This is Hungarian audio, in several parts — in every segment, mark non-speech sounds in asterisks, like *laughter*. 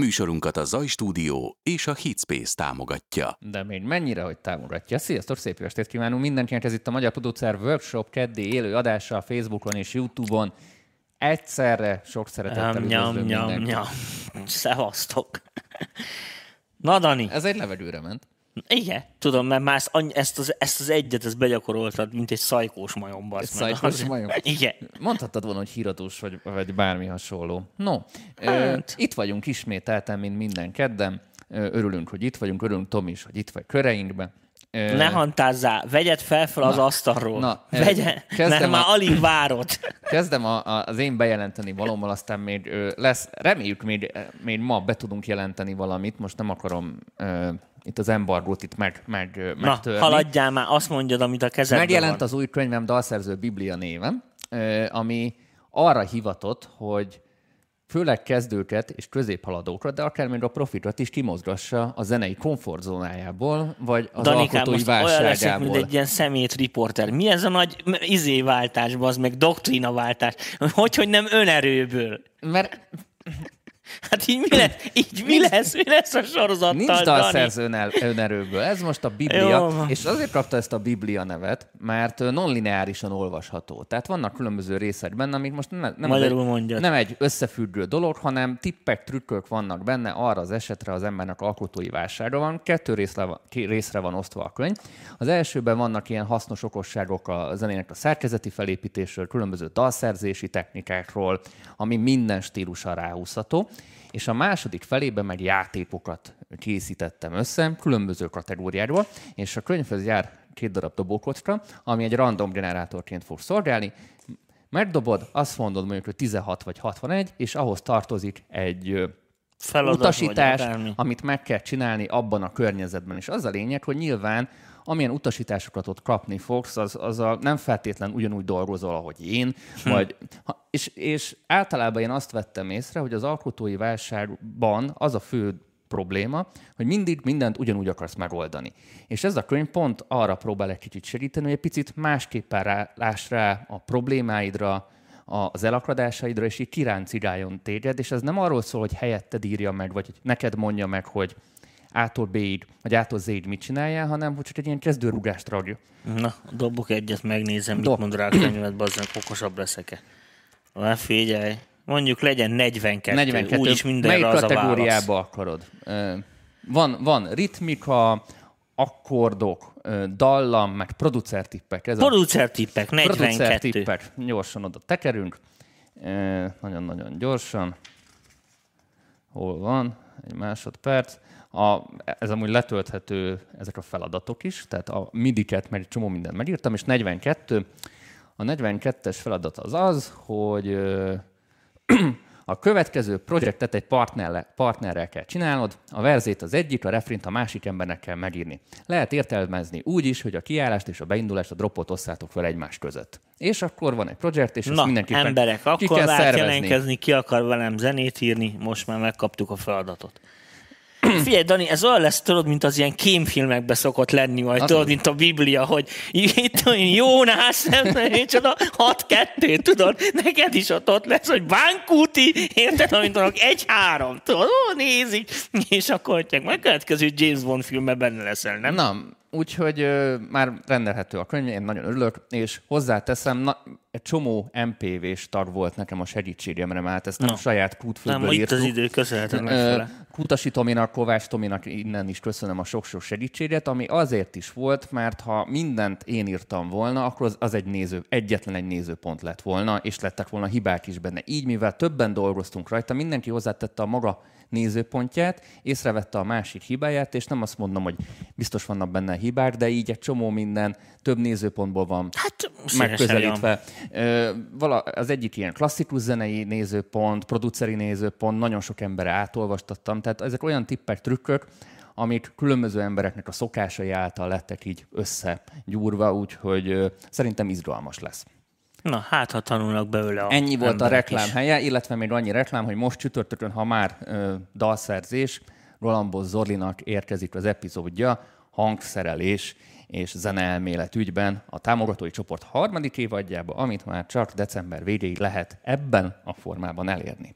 Műsorunkat a Zaj Stúdió és a Hitspace támogatja. De még mennyire, hogy támogatja. Sziasztok, szép jó estét kívánunk mindenkinek. Ez itt a Magyar Producer Workshop keddi élő adása a Facebookon és Youtube-on. Egyszerre sok szeretettel nyam, nyam, nyam. Szevasztok. Na, Dani. Ez egy levegőre ment. Igen, tudom, mert már ezt, az, ezt az egyet ezt begyakoroltad, mint egy szajkós majom, Egy szajkós majom? *laughs* Igen. Mondhattad volna, hogy híradós vagy, vagy bármi hasonló. No, ö, Hát. itt vagyunk ismételten, mint minden kedden. Ö, Örülünk, hogy itt vagyunk, örülünk Tom is, hogy itt vagy köreinkbe. Ö, Ne hantázzál, vegyed fel fel az asztalról. na, Na, eh, Vegye, kezdem mert a- már alig várod. *laughs* Kezdem a, a, az én bejelenteni valómal, aztán még ö, lesz, reméljük még, még ma be tudunk jelenteni valamit, most nem akarom ö, itt az embargót itt meg, meg, Na, megtörni. haladjál már, azt mondjad, amit a kezedben Megjelent van. az új könyvem Dalszerző Biblia néven, ami arra hivatott, hogy főleg kezdőket és középhaladókat, de akár még a profitot is kimozgassa a zenei komfortzónájából, vagy az Danikám, alkotói most olyan leszek, válságából. mint egy ilyen szemét riporter. Mi ez a nagy izéváltás, az meg doktrinaváltás? Hogy, hogy nem önerőből? Mert Hát így mi lesz, így mi lesz, mi lesz a sorozattal, Nincs dalszerző önerőből. Ez most a Jó Biblia, van. és azért kapta ezt a Biblia nevet, mert nonlineárisan olvasható. Tehát vannak különböző részek benne, amik most nem, nem, Magyarul egy, mondjad. nem egy összefüggő dolog, hanem tippek, trükkök vannak benne arra az esetre az embernek alkotói válsága van. Kettő részre van, részre van osztva a könyv. Az elsőben vannak ilyen hasznos okosságok a zenének a szerkezeti felépítésről, különböző dalszerzési technikákról, ami minden stílusra ráhúzható. És a második felében meg játékokat készítettem össze, különböző kategóriáról, és a könyvhez jár két darab dobókocka, ami egy random generátorként fog szolgálni. Megdobod, azt mondod mondjuk, hogy 16 vagy 61, és ahhoz tartozik egy Feladat utasítás, amit meg kell csinálni abban a környezetben. És az a lényeg, hogy nyilván amilyen utasításokat ott kapni fogsz, az, az a, nem feltétlen ugyanúgy dolgozol, ahogy én, Hm. vagy, és, és általában én azt vettem észre, hogy az alkotói válságban az a fő probléma, hogy mindig mindent ugyanúgy akarsz megoldani. És ez a könyv pont arra próbál egy kicsit segíteni, hogy egy picit másképpen rá, láss rá a problémáidra, az elakadásaidra, és így kiráncigáljon téged, és ez nem arról szól, hogy helyetted írja meg, vagy hogy neked mondja meg, hogy A-tól B-ig, vagy A-tól Z-ig mit csináljál, hanem hogy csak egy ilyen kezdőrugást ragja. Na, dobok egyet, megnézem, mit Dob. mond rá a könyvet, bazdmeg, okosabb leszek-e. Na, figyelj. Mondjuk legyen 42, 42. úgyis mindenre Melyik az a kategóriába akarod? Van, van ritmika, akkordok, dallam, meg producertippek. Ez a Producer tippek, 42. producertippek. Gyorsan oda tekerünk. Nagyon-nagyon gyorsan. Hol van? Egy másodperc. A, ez amúgy letölthető ezek a feladatok is, tehát a midiket, meg csomó mindent megírtam, és 42. A 42-es feladat az az, hogy ö, *clears throat* a következő projektet egy partnerrel, partnerrel kell csinálnod, a verzét az egyik, a refrint a másik embernek kell megírni. Lehet értelmezni úgy is, hogy a kiállást és a beindulást a dropot osszátok fel egymás között. És akkor van egy projekt, és ezt Na, mindenképpen emberek, ki akkor kell jelentkezni, ki akar velem zenét írni, most már megkaptuk a feladatot. *clears throat* Figyelj, Dani, ez olyan lesz, tudod, mint az ilyen kémfilmekben szokott lenni majd, Az tudod, az. mint a Biblia, hogy itt Jónás, nem tudom, én csoda, 6-2, tudod, neked is ott, ott lesz, hogy Bánkúti, érted, amit tudok, 1-3, tudod, ó, nézik, és akkor hogy meg következő James Bond filmben benne leszel, nem? Na, úgyhogy ö, már rendelhető a könyv, én nagyon örülök, és hozzáteszem, na, egy csomó MPV-s tag volt nekem a segítségemre, mert ezt nem a saját nem, kútfőből itt írtuk. az idő, köszönheted Ö, megfele. Kutasi Tominak, Kovács Tominak innen is köszönöm a sok-sok segítséget, ami azért is volt, mert ha mindent én írtam volna, akkor az, az egy néző, egyetlen egy nézőpont lett volna, és lettek volna hibák is benne. Így, mivel többen dolgoztunk rajta, mindenki hozzátette a maga nézőpontját, észrevette a másik hibáját, és nem azt mondom, hogy biztos vannak benne hibák, de így egy csomó minden több nézőpontból van Hát, megközelítve. Vala, az egyik ilyen klasszikus zenei nézőpont, produceri nézőpont, nagyon sok emberre átolvastattam, tehát ezek olyan tippek, trükkök, amik különböző embereknek a szokásai által lettek így összegyúrva, úgyhogy szerintem izgalmas lesz. Na, hát ha tanulnak belőle a Ennyi volt a reklám is. helye, illetve még annyi reklám, hogy most csütörtökön, ha már ö, dalszerzés, Rolambos Zorlinak érkezik az epizódja, hangszerelés és zeneelmélet ügyben a támogatói csoport harmadik évadjába, amit már csak december végéig lehet ebben a formában elérni.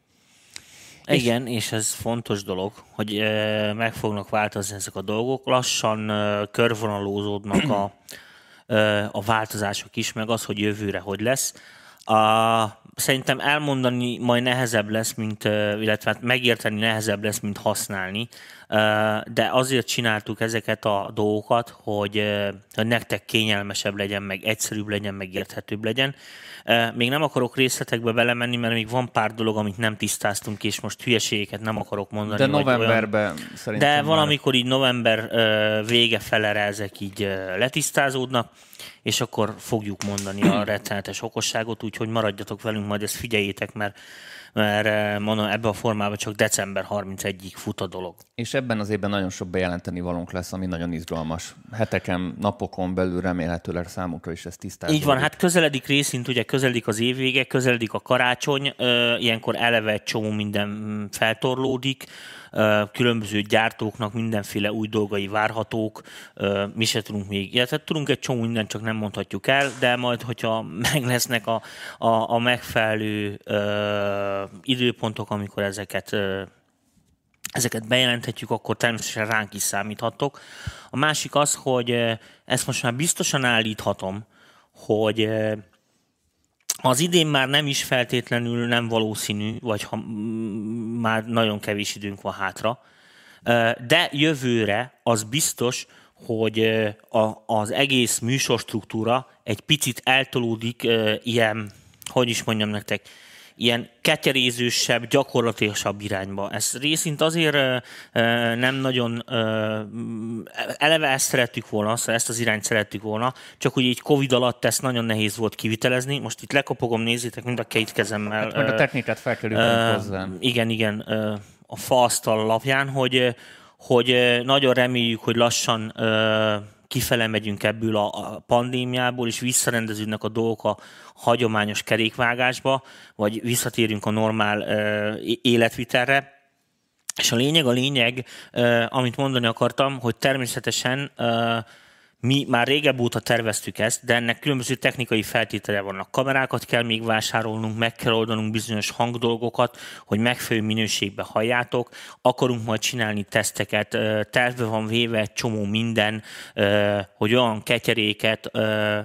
Igen, és ez fontos dolog, hogy ö, meg fognak változni ezek a dolgok. Lassan körvonalózódnak a, *clears throat* a változások is, meg az, hogy jövőre hogy lesz. A, szerintem elmondani majd nehezebb lesz, mint, illetve hát megérteni nehezebb lesz, mint használni. De azért csináltuk ezeket a dolgokat, hogy, hogy nektek kényelmesebb legyen, meg egyszerűbb legyen, meg érthetőbb legyen. Még nem akarok részletekbe belemenni, mert még van pár dolog, amit nem tisztáztunk, és most hülyeségeket nem akarok mondani. De vagy olyan- novemberben szerintem de már- valamikor így november vége felere ezek így letisztázódnak, és akkor fogjuk mondani a *clears throat* rettenetes okosságot, úgyhogy maradjatok velünk, majd ezt figyeljétek, mert, mert ö, mondom, ebbe a formában csak december 31-ig fut a dolog. És ebben az évben nagyon sok bejelenteni valónk lesz, ami nagyon izgalmas. Heteken, napokon belül remélhetőleg számukra is ez tisztázódik. Így van, hát közeledik részint, ugye közeledik az évvége, közeledik a karácsony, ilyenkor eleve egy csomó minden mm, feltorlódik, különböző gyártóknak mindenféle új dolgai várhatók, mi se tudunk még, illetve tudunk egy csomó mindent, csak nem mondhatjuk el, de majd, hogyha *laughs* meg lesznek a, a, a megfelelő időpontok, amikor ezeket ezeket bejelenthetjük, akkor természetesen ránk is számíthatok. A másik az, hogy ezt most már biztosan állíthatom, hogy az idén már nem is feltétlenül nem valószínű, vagy ha mm, már nagyon kevés időnk van hátra, de jövőre az biztos, hogy a, az egész műsorstruktúra egy picit eltolódik ilyen, hogy is mondjam nektek, ilyen ketyerézősebb, gyakorlatilasabb irányba. Ez részint azért nem nagyon eleve ezt szerettük volna, szóval ezt az irányt szerettük volna, csak hogy így Covid alatt ezt nagyon nehéz volt kivitelezni. Most itt lekopogom, nézzétek, mind a két kezemmel. Hát a technikát fel kell hozzá. igen, igen, a faasztal alapján, hogy, hogy nagyon reméljük, hogy lassan kifele megyünk ebből a a pandémiából, és visszarendeződnek a dolgok a hagyományos kerékvágásba, vagy visszatérünk a normál életvitelre. És a lényeg, a lényeg, amit mondani akartam, hogy természetesen mi már régebb óta terveztük ezt, de ennek különböző technikai feltétele vannak. Kamerákat kell még vásárolnunk, meg kell oldanunk bizonyos hangdolgokat, hogy megfelelő minőségbe halljátok. Akarunk majd csinálni teszteket, tervbe van véve egy csomó minden, hogy olyan ketyeréket,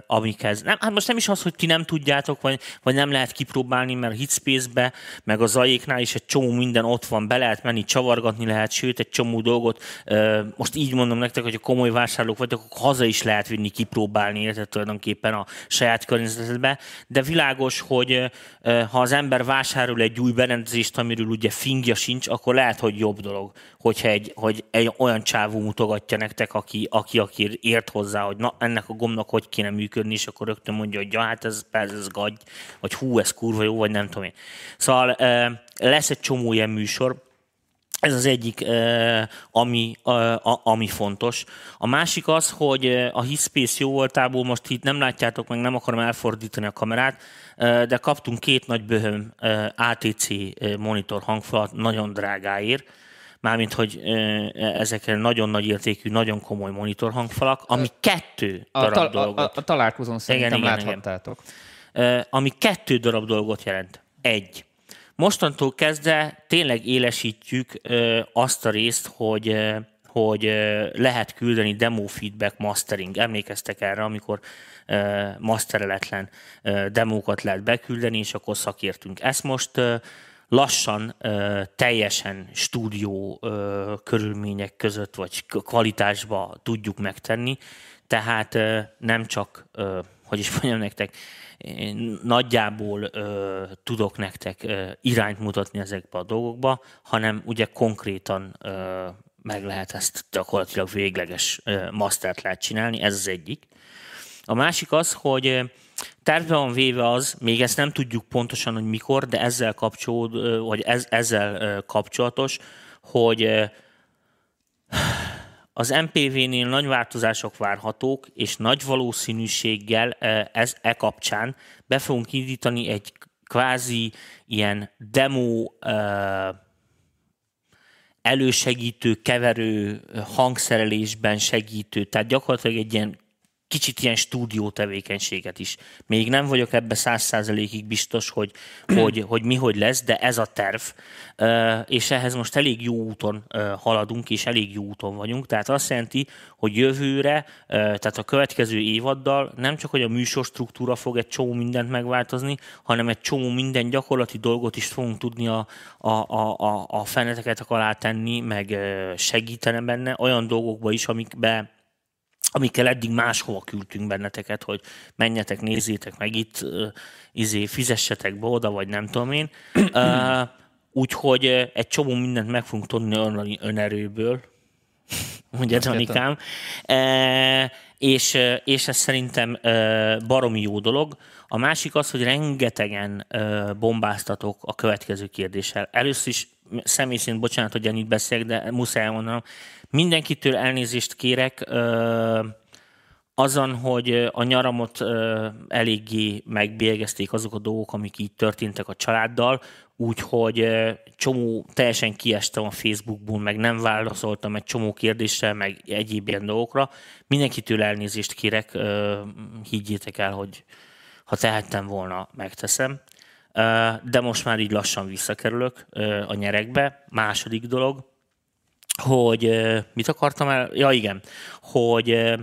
amikhez... Nem, hát most nem is az, hogy ti nem tudjátok, vagy, vagy nem lehet kipróbálni, mert Hitspace-be, meg a zajéknál is egy csomó minden ott van, be lehet menni, csavargatni lehet, sőt, egy csomó dolgot. Most így mondom nektek, hogy a komoly vásárlók vagytok, akkor haza is lehet vinni, kipróbálni, érted tulajdonképpen a saját környezetbe, de világos, hogy ha az ember vásárol egy új berendezést, amiről ugye fingja sincs, akkor lehet, hogy jobb dolog, hogyha egy, hogy egy olyan csávó mutogatja nektek, aki, aki, aki ért hozzá, hogy na, ennek a gombnak hogy kéne működni, és akkor rögtön mondja, hogy ja, hát ez, ez, ez gagy, vagy hú, ez kurva jó, vagy nem tudom én. Szóval lesz egy csomó ilyen műsor, ez az egyik, ami, ami fontos. A másik az, hogy a Hitspace jó voltából most itt nem látjátok meg, nem akarom elfordítani a kamerát, de kaptunk két nagy böhöm ATC monitor hangfalat nagyon drágáért, mármint, hogy eh, ezekre nagyon nagy értékű, nagyon komoly monitor hangfalak, ami kettő A, darab a, dolgot a, a találkozón szerintem igen, igen. láthattátok. Ö, ami kettő darab dolgot jelent. Egy. Mostantól kezdve tényleg élesítjük azt a részt, hogy hogy lehet küldeni demo feedback mastering. Emlékeztek erre, amikor mastereletlen demókat lehet beküldeni, és akkor szakértünk. Ezt most lassan teljesen stúdió körülmények között, vagy kvalitásba tudjuk megtenni. Tehát nem csak, hogy is mondjam nektek, én nagyjából ö, tudok nektek ö, irányt mutatni ezekbe a dolgokba, hanem ugye konkrétan ö, meg lehet ezt gyakorlatilag végleges ö, mastert lehet csinálni, ez az egyik. A másik az, hogy tervbe van véve az, még ezt nem tudjuk pontosan, hogy mikor, de ezzel kapcsolód, vagy ez, ezzel kapcsolatos, hogy az MPV-nél nagy változások várhatók, és nagy valószínűséggel eh, ez e kapcsán be fogunk indítani egy kvázi ilyen demo eh, elősegítő, keverő, hangszerelésben segítő, tehát gyakorlatilag egy ilyen kicsit ilyen stúdió tevékenységet is. Még nem vagyok ebbe száz százalékig biztos, hogy, *clears throat* hogy, hogy mi hogy lesz, de ez a terv, és ehhez most elég jó úton haladunk, és elég jó úton vagyunk. Tehát azt jelenti, hogy jövőre, tehát a következő évaddal nem csak, hogy a műsor struktúra fog egy csomó mindent megváltozni, hanem egy csomó minden gyakorlati dolgot is fogunk tudni a, a, a, a, a feneteket alá tenni, meg segíteni benne, olyan dolgokba is, amikbe amikkel eddig máshova küldtünk benneteket, hogy menjetek, nézzétek meg itt, izé, fizessetek be oda, vagy nem tudom én. Uh, úgyhogy egy csomó mindent meg fogunk tudni önerőből, *laughs* mondja Danikám. Uh, és, és ez szerintem baromi jó dolog. A másik az, hogy rengetegen bombáztatok a következő kérdéssel. Először is személy szerint, bocsánat, hogy ennyit beszélek, de muszáj elmondanom, Mindenkitől elnézést kérek azon, hogy a nyaramot eléggé megbélgezték azok a dolgok, amik így történtek a családdal, úgyhogy csomó, teljesen kiestem a Facebookból, meg nem válaszoltam egy csomó kérdésre, meg egyéb ilyen dolgokra. Mindenkitől elnézést kérek, higgyétek el, hogy ha tehettem volna, megteszem. De most már így lassan visszakerülök a nyerekbe. Második dolog, hogy mit akartam el? Ja igen, hogy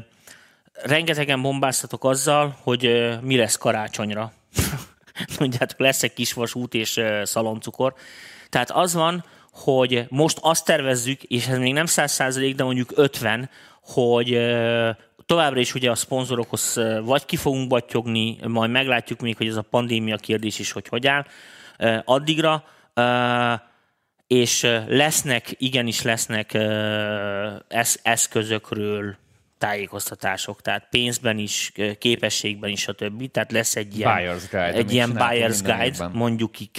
rengetegen bombáztatok azzal, hogy mi lesz karácsonyra. *laughs* Tudjátok, lesz egy kisvasút és szaloncukor. Tehát az van, hogy most azt tervezzük, és ez még nem száz százalék, de mondjuk 50, hogy továbbra is ugye a szponzorokhoz vagy ki fogunk battyogni, majd meglátjuk még, hogy ez a pandémia kérdés is, hogy hogy áll. Addigra és lesznek, igenis lesznek eszközökről tájékoztatások, tehát pénzben is, képességben is, többi. Tehát lesz egy ilyen buyer's guide, egy ilyen buyer's guide mondjuk ki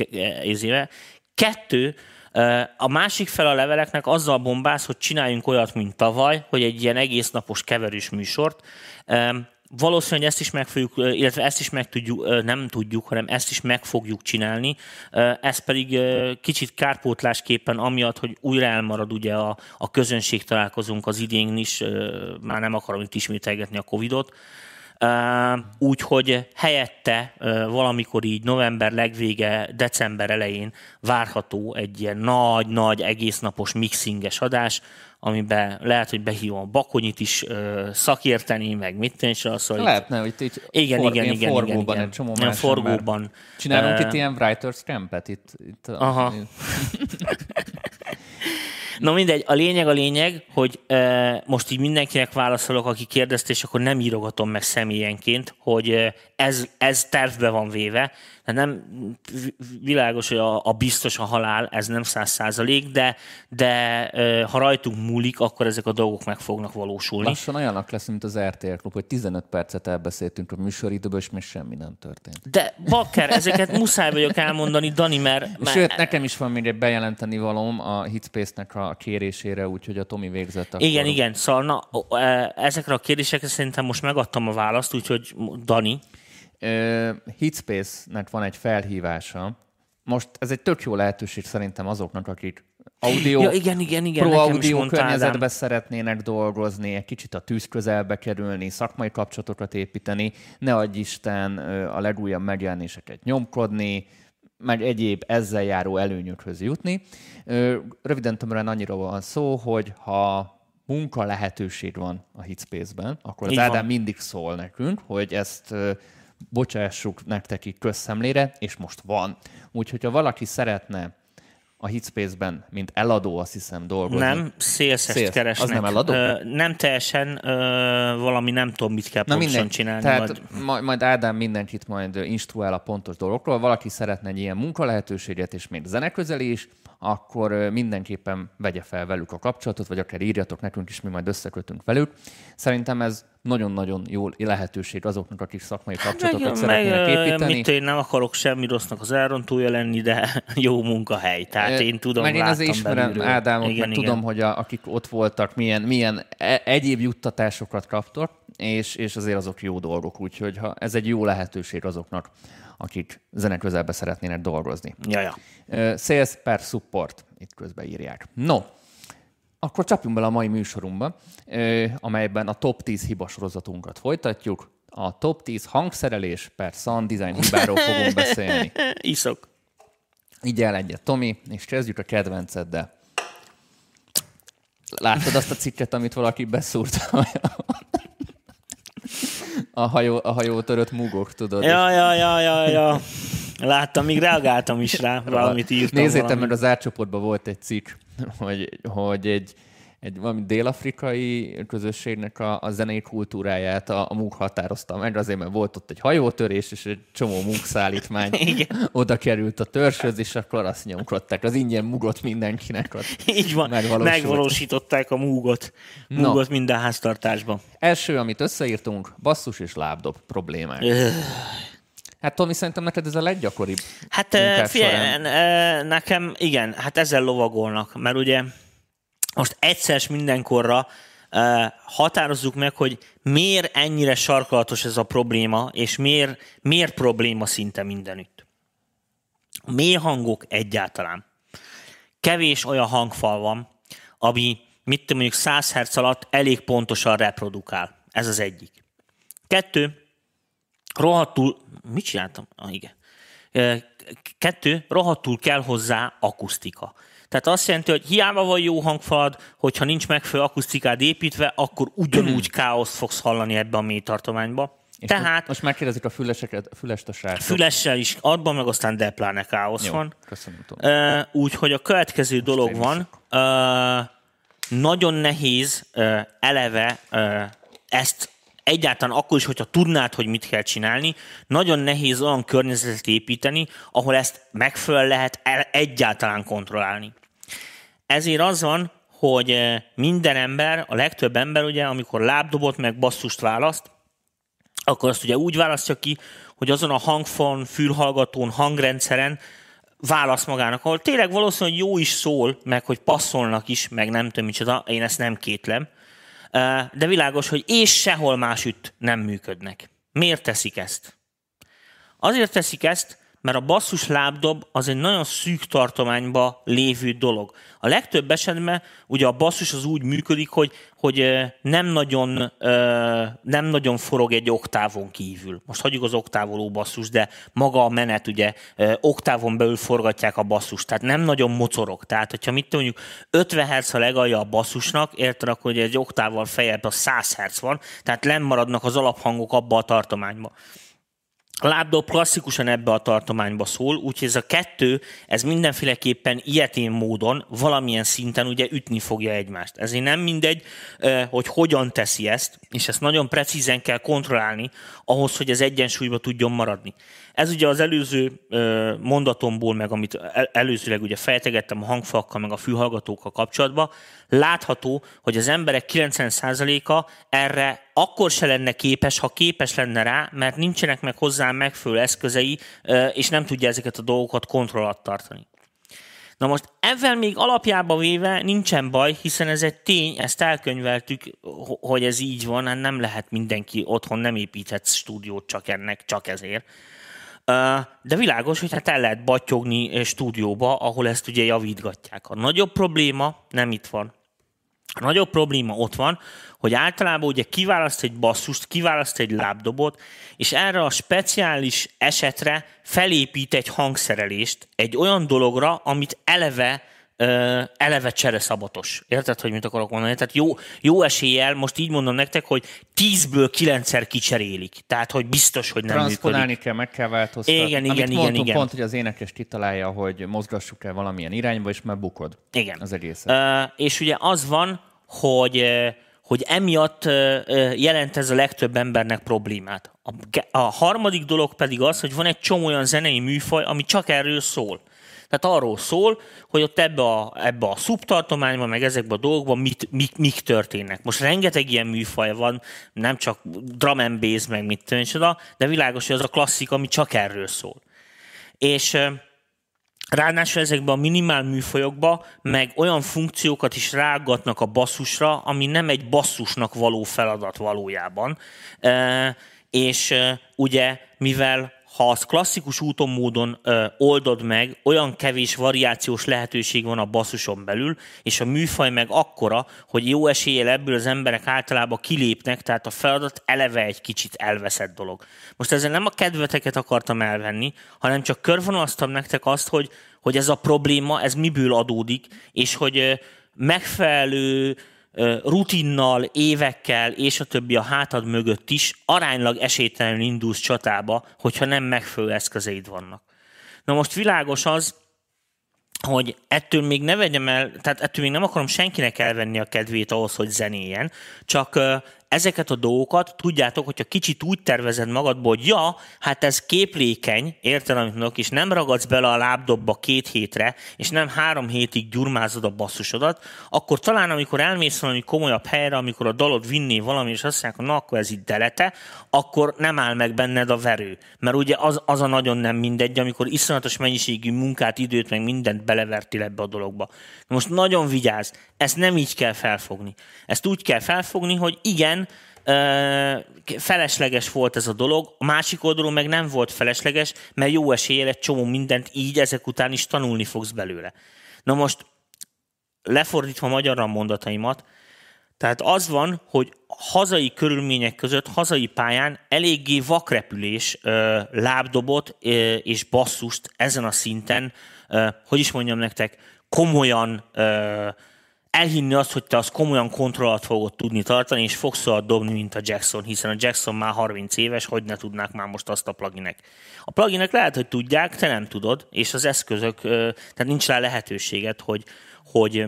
ézéve. Kettő, a másik fel a leveleknek azzal bombáz, hogy csináljunk olyat, mint tavaly, hogy egy ilyen egész napos keverős műsort valószínűleg ezt is meg fogjuk, illetve ezt is meg tudjuk, nem tudjuk, hanem ezt is meg fogjuk csinálni. Ez pedig kicsit kárpótlásképpen amiatt, hogy újra elmarad ugye a, a közönség találkozunk az idén is, már nem akarom itt ismételgetni a Covidot, Úgyhogy helyette valamikor így november legvége, december elején várható egy ilyen nagy-nagy egésznapos mixinges adás, amiben lehet, hogy behívom a bakonyit is ö, szakérteni, meg mit is az, hogy... Lehetne, hogy itt igen, for, igen, igen, forgóban igen, igen. egy csomó más forgóban. Csinálunk uh, itt ilyen writer's campet itt. itt Aha. *laughs* Na mindegy, a lényeg a lényeg, hogy e, most így mindenkinek válaszolok, aki kérdezte, és akkor nem írogatom meg személyenként, hogy ez, ez tervbe van véve. Tehát nem világos, hogy a, a biztos a halál, ez nem száz százalék, de, de e, ha rajtunk múlik, akkor ezek a dolgok meg fognak valósulni. Lassan olyanak lesz, mint az RTL Klub, hogy 15 percet elbeszéltünk a műsoridőből, és még semmi nem történt. De bakker, ezeket muszáj vagyok elmondani, Dani, mert... mert... Sőt, nekem is van még egy bejelenteni valóm a Hitspace-nek a kérésére, úgyhogy a Tomi végzett. Akkor... Igen, igen, szóval na, ezekre a kérdésekre szerintem most megadtam a választ, úgyhogy Dani. Hitspace-nek van egy felhívása. Most ez egy tök jó lehetőség szerintem azoknak, akik audio, ja, igen, igen, igen, pro audio környezetbe szeretnének dolgozni, egy kicsit a tűz közelbe kerülni, szakmai kapcsolatokat építeni, ne adj Isten a legújabb megjelenéseket nyomkodni, meg egyéb ezzel járó előnyökhöz jutni. Röviden tömören annyira van szó, hogy ha munka lehetőség van a Hitspace-ben, akkor az Ádám mindig szól nekünk, hogy ezt bocsássuk nektek itt közszemlére, és most van. Úgyhogy ha valaki szeretne a Hitspace-ben, mint eladó, azt hiszem, dolgozni. Nem, szélszest keresnek. Az nem eladó? Ö, nem teljesen, ö, valami nem tudom, mit kell Na pontosan minden, csinálni. Tehát majd... majd Ádám mindenkit majd instruál a pontos dolgokról. Valaki szeretne egy ilyen munkalehetőséget, és még zeneközeli is, akkor mindenképpen vegye fel velük a kapcsolatot, vagy akár írjatok nekünk is, mi majd összekötünk velük. Szerintem ez nagyon-nagyon jó lehetőség azoknak, akik szakmai kapcsolatokat meg, szeretnének meg, építeni. Mit, én nem akarok semmi rossznak az elrontója lenni, de *laughs* jó munkahely. Tehát én tudom, Meg én azért ismerem belülről. Ádámot, igen, meg igen. tudom, hogy a, akik ott voltak, milyen, milyen e- egyéb juttatásokat kaptak, és, és azért azok jó dolgok. Úgyhogy ha ez egy jó lehetőség azoknak, akik zeneközelbe szeretnének dolgozni. Ja, ja. Sales per support, itt közben írják. No, akkor csapjunk bele a mai műsorunkba, amelyben a top 10 hibasorozatunkat folytatjuk. A top 10 hangszerelés per sound design hibáról fogunk *laughs* beszélni. Iszok. Így el egyet, Tomi, és kezdjük a kedvenceddel. Láttad azt a cikket, amit valaki beszúrt *laughs* a hajó, a hajó törött múgok, tudod? Ja, ja, ja, ja, ja. Láttam, még reagáltam is rá, valamit írtam. Nézzétek meg, az átcsoportban volt egy cikk, hogy, hogy egy, egy valami dél-afrikai közösségnek a, a zenei kultúráját a, a MOOC határozta meg, azért mert volt ott egy hajótörés, és egy csomó MOOC szállítmány *laughs* Igen. oda került a törzshöz, és akkor azt nyomkodták. Az ingyen mugot mindenkinek ott Így van, megvalósították a múgot. Múgot minden háztartásban. Első, amit összeírtunk, basszus és lábdob problémák. Hát Tomi, szerintem neked ez a leggyakoribb Hát figyelj, nekem igen, hát ezzel lovagolnak, mert ugye most egyszer mindenkorra határozzuk meg, hogy miért ennyire sarkalatos ez a probléma, és miért, miért probléma szinte mindenütt. Mély hangok egyáltalán. Kevés olyan hangfal van, ami, mit tudom, mondjuk 100 Hz alatt elég pontosan reprodukál. Ez az egyik. Kettő, rohadtul, mit csináltam? Ah, igen. Kettő, rohadtul kell hozzá akusztika. Tehát azt jelenti, hogy hiába van jó hangfalad, hogyha nincs megfelelő akusztikád építve, akkor ugyanúgy *clears throat* káoszt fogsz hallani ebbe a mély tartományba. És Tehát most megkérdezik a füleseket, fülest a srácok. fülessel is adban, meg aztán depláne káosz Jó, van. köszönöm. Ö, Úgyhogy a következő dolog én van. Ö, nagyon nehéz ö, eleve ö, ezt egyáltalán akkor is, hogyha tudnád, hogy mit kell csinálni, nagyon nehéz olyan környezetet építeni, ahol ezt megfelelően lehet el, egyáltalán kontrollálni. Ezért az van, hogy ö, minden ember, a legtöbb ember ugye, amikor lábdobot meg basszust választ, akkor azt ugye úgy választja ki, hogy azon a hangfon, fülhallgatón, hangrendszeren válasz magának, ahol tényleg valószínűleg jó is szól, meg hogy passzolnak is, meg nem tudom micsoda, én ezt nem kétlem, Ö, de világos, hogy és sehol másütt nem működnek. Miért teszik ezt? Azért teszik ezt, mert a basszus lábdob az egy nagyon szűk tartományba lévő dolog. A legtöbb esetben ugye a basszus az úgy működik, hogy, hogy nem nagyon, nem nagyon forog egy oktávon kívül. Most hagyjuk az oktávoló basszus, de maga a menet ugye oktávon belül forgatják a basszus, tehát nem nagyon mocorog. Tehát, hogyha mit mondjuk 50 Hz a legalja a basszusnak, érted, akkor ugye egy oktávval feljebb a 100 Hz van, tehát lenn maradnak az alaphangok abba a tartományba. A lábdob klasszikusan ebbe a tartományba szól, úgyhogy ez a kettő, ez mindenféleképpen ilyetén módon, valamilyen szinten ugye ütni fogja egymást. Ezért nem mindegy, hogy hogyan teszi ezt, és ezt nagyon precízen kell kontrollálni, ahhoz, hogy ez egyensúlyba tudjon maradni. Ez ugye az előző mondatomból, meg amit el- előzőleg ugye fejtegettem a hangfalakkal, meg a fülhallgatókkal kapcsolatban, látható, hogy az emberek 90%-a erre akkor se lenne képes, ha képes lenne rá, mert nincsenek meg hozzá megfelelő eszközei, és nem tudja ezeket a dolgokat kontroll alatt tartani. Na most ezzel még alapjába véve nincsen baj, hiszen ez egy tény, ezt elkönyveltük, ho- hogy ez így van, hát nem lehet mindenki otthon, nem építhetsz stúdiót csak ennek, csak ezért. De világos, hogy hát el lehet battyogni ö, stúdióba, ahol ezt ugye javítgatják. A nagyobb probléma nem itt van. A nagyobb probléma ott van, hogy általában ugye kiválaszt egy basszust, kiválaszt egy lábdobot, és erre a speciális esetre felépít egy hangszerelést, egy olyan dologra, amit eleve eleve csereszabatos. Érted, hogy mit akarok mondani? Tehát jó, jó eséllyel, most így mondom nektek, hogy tízből kilencszer kicserélik. Tehát, hogy biztos, hogy nem működik. Kell, meg kell változtatni. Igen, Amit igen, igen, mondtunk igen. pont, hogy az énekes kitalálja, hogy mozgassuk el valamilyen irányba, és már bukod Igen. az egészet. Ö, és ugye az van, hogy, hogy emiatt jelent ez a legtöbb embernek problémát. A, a harmadik dolog pedig az, hogy van egy csomó olyan zenei műfaj, ami csak erről szól. Tehát arról szól, hogy ott ebbe a, ebbe a szubtartományban, meg ezekben a dolgokban mit, mik, mik történnek. Most rengeteg ilyen műfaj van, nem csak drum and bass, meg mit tudom, de világos, hogy az a klasszik, ami csak erről szól. És Ráadásul ezekben a minimál műfajokban meg olyan funkciókat is rágatnak a basszusra, ami nem egy basszusnak való feladat valójában. E, És ugye, mivel ha azt klasszikus úton, módon ö, oldod meg, olyan kevés variációs lehetőség van a basszuson belül, és a műfaj meg akkora, hogy jó eséllyel ebből az emberek általában kilépnek, tehát a feladat eleve egy kicsit elveszett dolog. Most ezzel nem a kedveteket akartam elvenni, hanem csak körvonalaztam nektek azt, hogy, hogy ez a probléma, ez miből adódik, és hogy ö, megfelelő rutinnal, évekkel és a többi a hátad mögött is aránylag esélytelenül indulsz csatába, hogyha nem megfelelő eszközeid vannak. Na most világos az, hogy ettől még ne vegyem el, tehát ettől még nem akarom senkinek elvenni a kedvét ahhoz, hogy zenéljen, csak ezeket a dolgokat tudjátok, hogyha kicsit úgy tervezed magadból, hogy ja, hát ez képlékeny, érted, amit mondok, és nem ragadsz bele a lábdobba két hétre, és nem három hétig gyurmázod a basszusodat, akkor talán amikor elmész valami komolyabb helyre, amikor a dalod vinné valami, és azt mondják, na akkor ez itt delete, akkor nem áll meg benned a verő. Mert ugye az, az a nagyon nem mindegy, amikor iszonyatos mennyiségű munkát, időt, meg mindent belevertél ebbe a dologba. Most nagyon vigyázz, ezt nem így kell felfogni. Ezt úgy kell felfogni, hogy igen, felesleges volt ez a dolog, a másik oldalon meg nem volt felesleges, mert jó eséllyel egy csomó mindent így ezek után is tanulni fogsz belőle. Na most lefordítva magyarra a mondataimat, tehát az van, hogy hazai körülmények között, hazai pályán eléggé vakrepülés, lábdobot és basszust ezen a szinten, hogy is mondjam nektek, komolyan elhinni azt, hogy te azt komolyan kontrollat fogod tudni tartani, és fogsz szóval dobni, mint a Jackson, hiszen a Jackson már 30 éves, hogy ne tudnák már most azt a pluginek. A pluginek lehet, hogy tudják, te nem tudod, és az eszközök, tehát nincs rá lehetőséget, hogy, hogy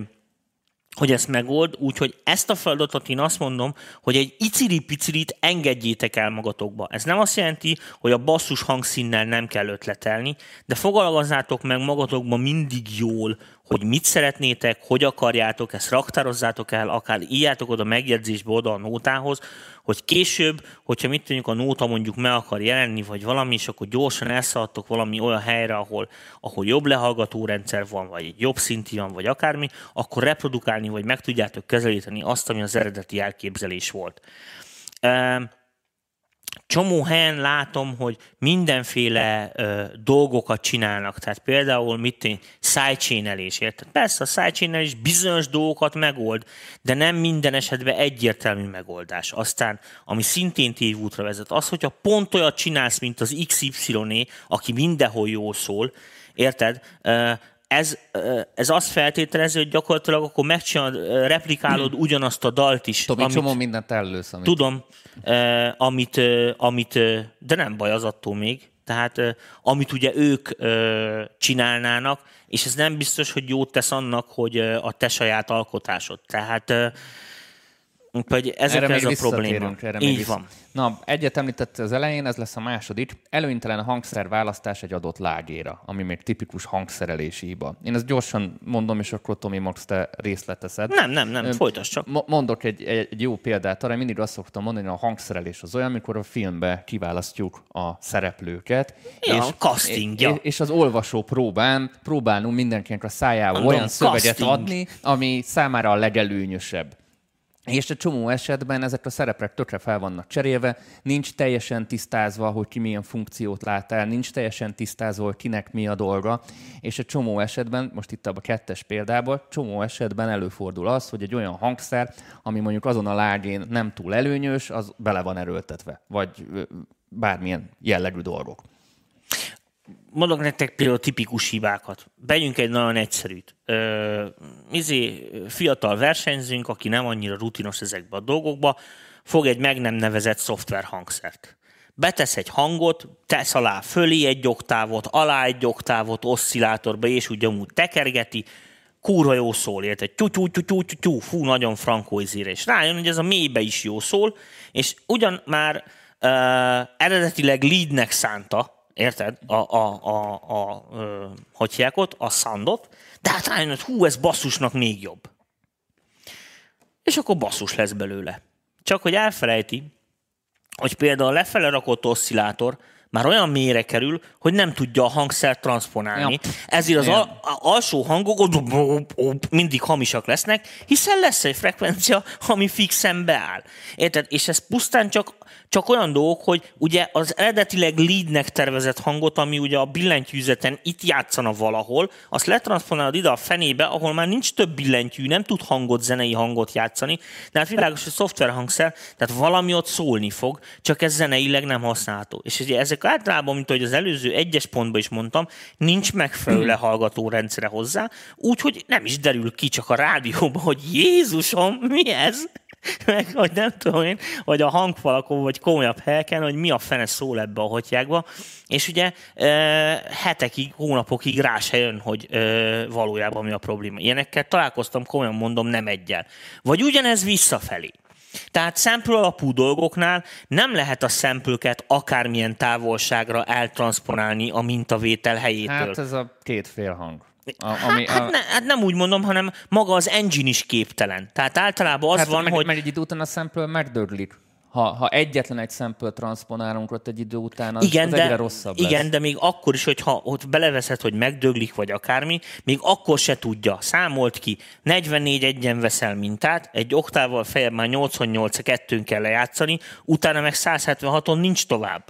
hogy ezt megold, úgyhogy ezt a feladatot én azt mondom, hogy egy iciri-picirit engedjétek el magatokba. Ez nem azt jelenti, hogy a basszus hangszínnel nem kell ötletelni, de fogalmazzátok meg magatokba mindig jól, hogy mit szeretnétek, hogy akarjátok, ezt raktározzátok el, akár írjátok oda megjegyzésbe oda a nótához, hogy később, hogyha mit tudjuk, a nóta mondjuk meg akar jelenni, vagy valami, és akkor gyorsan elszaladtok valami olyan helyre, ahol, ahol jobb lehallgató rendszer van, vagy egy jobb szinti van, vagy akármi, akkor reprodukálni, vagy meg tudjátok kezelíteni azt, ami az eredeti elképzelés volt csomó helyen látom, hogy mindenféle ö, dolgokat csinálnak. Tehát például mit én, sidechain-elés, érted? Persze a sidechain bizonyos dolgokat megold, de nem minden esetben egyértelmű megoldás. Aztán, ami szintén tévútra vezet, az, hogyha pont olyat csinálsz, mint az XY-é, aki mindenhol jól szól, érted? Ez, ez azt feltételező, hogy gyakorlatilag akkor megcsinálod, replikálod hmm. ugyanazt a dalt is. Tomi, amit, csomó mindent elősz. Amit... Tudom, amit, amit, de nem baj az attól még. Tehát amit ugye ők csinálnának, és ez nem biztos, hogy jót tesz annak, hogy a te saját alkotásod. Tehát Úgyhogy ezek erre ez a probléma. Erre Így van. Na, egyet említett az elején, ez lesz a második. Előnytelen hangszer választás egy adott lágéra, ami még tipikus hangszerelési hiba. Én ezt gyorsan mondom, és akkor Tomi Max te részleteszed. Nem, nem, nem, folytasd csak. Mondok egy, egy, egy jó példát, arra mindig azt szoktam mondani, hogy a hangszerelés az olyan, amikor a filmbe kiválasztjuk a szereplőket. Ja, és, casting, ja. és az olvasó próbán próbálunk mindenkinek a szájába olyan szöveget casting. adni, ami számára a legelőnyösebb. És egy csomó esetben ezek a szerepek tökre fel vannak cserélve, nincs teljesen tisztázva, hogy ki milyen funkciót lát el, nincs teljesen tisztázva, hogy kinek mi a dolga, és egy csomó esetben, most itt a kettes példában, csomó esetben előfordul az, hogy egy olyan hangszer, ami mondjuk azon a lágén nem túl előnyös, az bele van erőltetve, vagy bármilyen jellegű dolgok mondok nektek például tipikus hibákat. Begyünk egy nagyon egyszerűt. Ö, izé, fiatal versenyzünk, aki nem annyira rutinos ezekbe a dolgokba, fog egy meg nem nevezett szoftver hangszert. Betesz egy hangot, tesz alá fölé egy oktávot, alá egy oktávot oszcillátorba, és úgy amúgy tekergeti, kurva jó szól, érted? Tyú, tyú, tyú, tyú, tyú, tyú, fú, nagyon frankó. És rájön, hogy ez a mélybe is jó szól, és ugyan már uh, eredetileg leadnek szánta, érted? A, a, a, a, a hogy ott? A soundot, de hát rájön, hogy hú, ez basszusnak még jobb. És akkor basszus lesz belőle. Csak hogy elfelejti, hogy például a lefele rakott oszcillátor már olyan mélyre kerül, hogy nem tudja a hangszert transponálni. Ja. Ezért az al- alsó hangok mindig hamisak lesznek, hiszen lesz egy frekvencia, ami fixen beáll. Érted? És ez pusztán csak, csak olyan dolgok, hogy ugye az eredetileg leadnek tervezett hangot, ami ugye a billentyűzeten itt játszana valahol, azt letranszponálod ide a fenébe, ahol már nincs több billentyű, nem tud hangot, zenei hangot játszani, de hát világos, hogy szoftverhangszer, tehát valami ott szólni fog, csak ez zeneileg nem használható. És ugye ezek általában, mint ahogy az előző egyes pontban is mondtam, nincs megfelelő lehallgató rendszere hozzá, úgyhogy nem is derül ki csak a rádióban, hogy Jézusom, mi ez? *laughs* meg, hogy nem tudom én, vagy a hangfalakon, vagy komolyabb helyeken, hogy mi a fene szól ebbe a hotyákba, és ugye e, hetekig, hónapokig rá se jön, hogy e, valójában mi a probléma. Ilyenekkel találkoztam, komolyan mondom, nem egyel. Vagy ugyanez visszafelé. Tehát sample alapú dolgoknál nem lehet a sample akármilyen távolságra eltranszponálni a mintavétel helyétől. Hát ez a két félhang. A, ami, Hát, a, ne, hát nem úgy mondom, hanem maga az engine is képtelen. Tehát általában az hát van, meg, hogy... meg egy idő után a sample megdöglik. Ha, ha egyetlen egy sample transponálunk ott egy idő után, az, igen, az de, egyre rosszabb igen, lesz. de még akkor is, hogyha ott beleveszed, hogy megdöglik, vagy akármi, még akkor se tudja. Számolt ki, 44 egyen veszel mintát, egy oktával feljebb már 88 kettőn kell lejátszani, utána meg 176-on nincs tovább.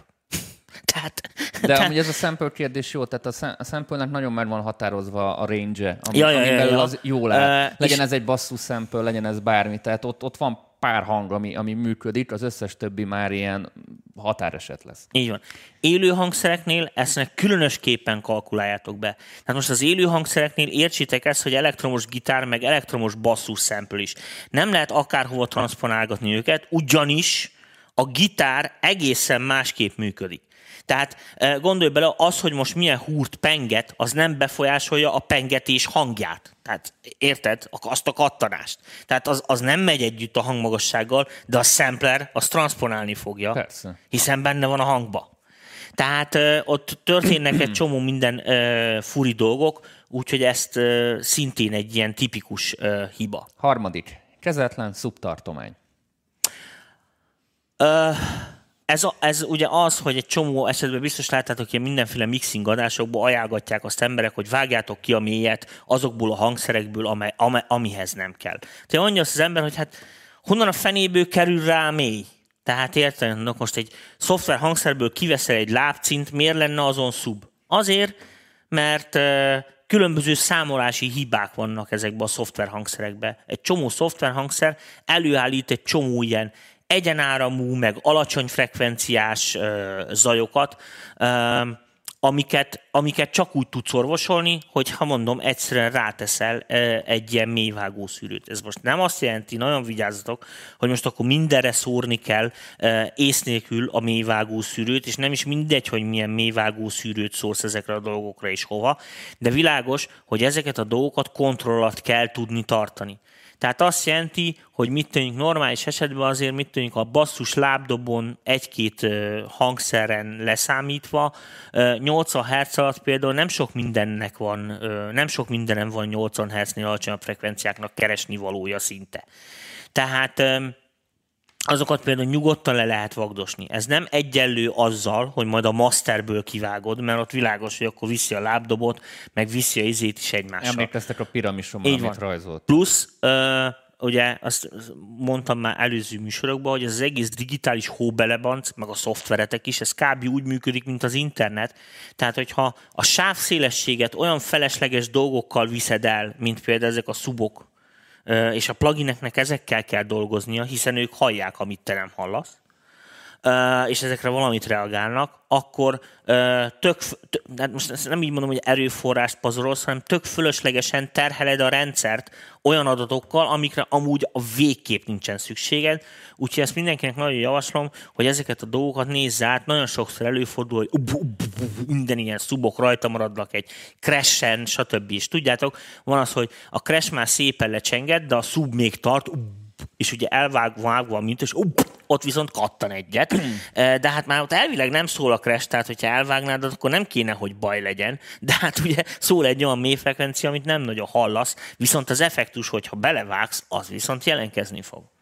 *laughs* Tehát, De tehát amúgy ez a sample kérdés jó, tehát a, sample-nek nagyon meg van határozva a range-e, ami, Ja, ja, ja, ja. az jól áll. Ö, legyen és- ez egy basszus sample, legyen ez bármi, tehát ott, ott van pár hang, ami, ami működik, az összes többi már ilyen határeset lesz. Így van. Élő hangszereknél ezt különösképpen kalkuláljátok be. Tehát most az élő hangszereknél értsétek ezt, hogy elektromos gitár, meg elektromos basszus sample is. Nem lehet akárhova transponálgatni őket, ugyanis a gitár egészen másképp működik. Tehát eh, gondolj bele, az, hogy most milyen húrt penget, az nem befolyásolja a pengetés hangját. Tehát érted? Azt a kattanást. Tehát az, az nem megy együtt a hangmagassággal, de a sampler az transponálni fogja Persze. hiszen benne van a hangba. Tehát ö, ott történnek egy csomó minden ö, furi dolgok, úgyhogy ezt ö, szintén egy ilyen tipikus ö, hiba. Harmadik, kezetlen szubtartomány. Ö, ez, a, ez ugye az, hogy egy csomó esetben biztos láttátok ilyen mindenféle mixing adásokból ajánlgatják azt emberek, hogy vágjátok ki a mélyet azokból a hangszerekből, amely, amely, amihez nem kell. Tehát mondja azt az ember, hogy hát honnan a fenéből kerül rá a mély? Tehát érted, na most egy szoftver hangszerből kiveszel egy lábcint, miért lenne azon szub? Azért, mert különböző számolási hibák vannak ezekben a szoftverhangszerekben. Egy csomó szoftverhangszer előállít egy csomó ilyen egyenáramú, meg alacsony frekvenciás zajokat, amiket, amiket csak úgy tudsz orvosolni, hogy ha mondom, egyszerűen ráteszel egy ilyen mélyvágó szűrőt. Ez most nem azt jelenti, nagyon vigyázzatok, hogy most akkor mindenre szórni kell ész nélkül a mélyvágó szűrőt, és nem is mindegy, hogy milyen mélyvágó szűrőt szórsz ezekre a dolgokra és hova, de világos, hogy ezeket a dolgokat kontroll alatt kell tudni tartani. Tehát azt jelenti, hogy mit tűnik normális esetben azért, mit tűnik a basszus lábdobon egy-két hangszeren leszámítva, ö, 80 Hz alatt például nem sok mindennek van, nem sok mindenem van 80 Hz-nél alacsonyabb frekvenciáknak keresni valója szinte. Tehát azokat például nyugodtan le lehet vagdosni. Ez nem egyenlő azzal, hogy majd a masterből kivágod, mert ott világos, hogy akkor viszi a lábdobot, meg viszi a izét is egymással. Emlékeztek a piramisomra, amit van. rajzolt. Plusz, ö, ugye azt mondtam már előző műsorokban, hogy az egész digitális hóbelebanc, meg a szoftveretek is, ez kb. úgy működik, mint az internet. Tehát, hogyha a sávszélességet olyan felesleges dolgokkal viszed el, mint például ezek a szubok, és a plugineknek ezekkel kell dolgoznia, hiszen ők hallják, amit te nem hallasz, és ezekre valamit reagálnak, akkor tök, tök, hát most nem így mondom, hogy erőforrást pazarolsz, hanem tök fölöslegesen terheled a rendszert olyan adatokkal, amikre amúgy a végképp nincsen szükséged. Úgyhogy ezt mindenkinek nagyon javaslom, hogy ezeket a dolgokat nézze át. Nagyon sokszor előfordul, hogy minden ilyen szubok rajta maradnak egy crashen, stb. És tudjátok, van az, hogy a crash már szépen lecsenged, de a szub még tart, és ugye elvágva vágva a mint, és ott viszont kattan egyet. *clears throat* Eh, De hát már ott elvileg nem szól a crash, tehát hogyha elvágnád, akkor nem kéne, hogy baj legyen. De hát ugye szól egy olyan mély frekvencia, amit nem nagyon hallasz, viszont az effektus, hogyha belevágsz, az viszont jelenkezni fog.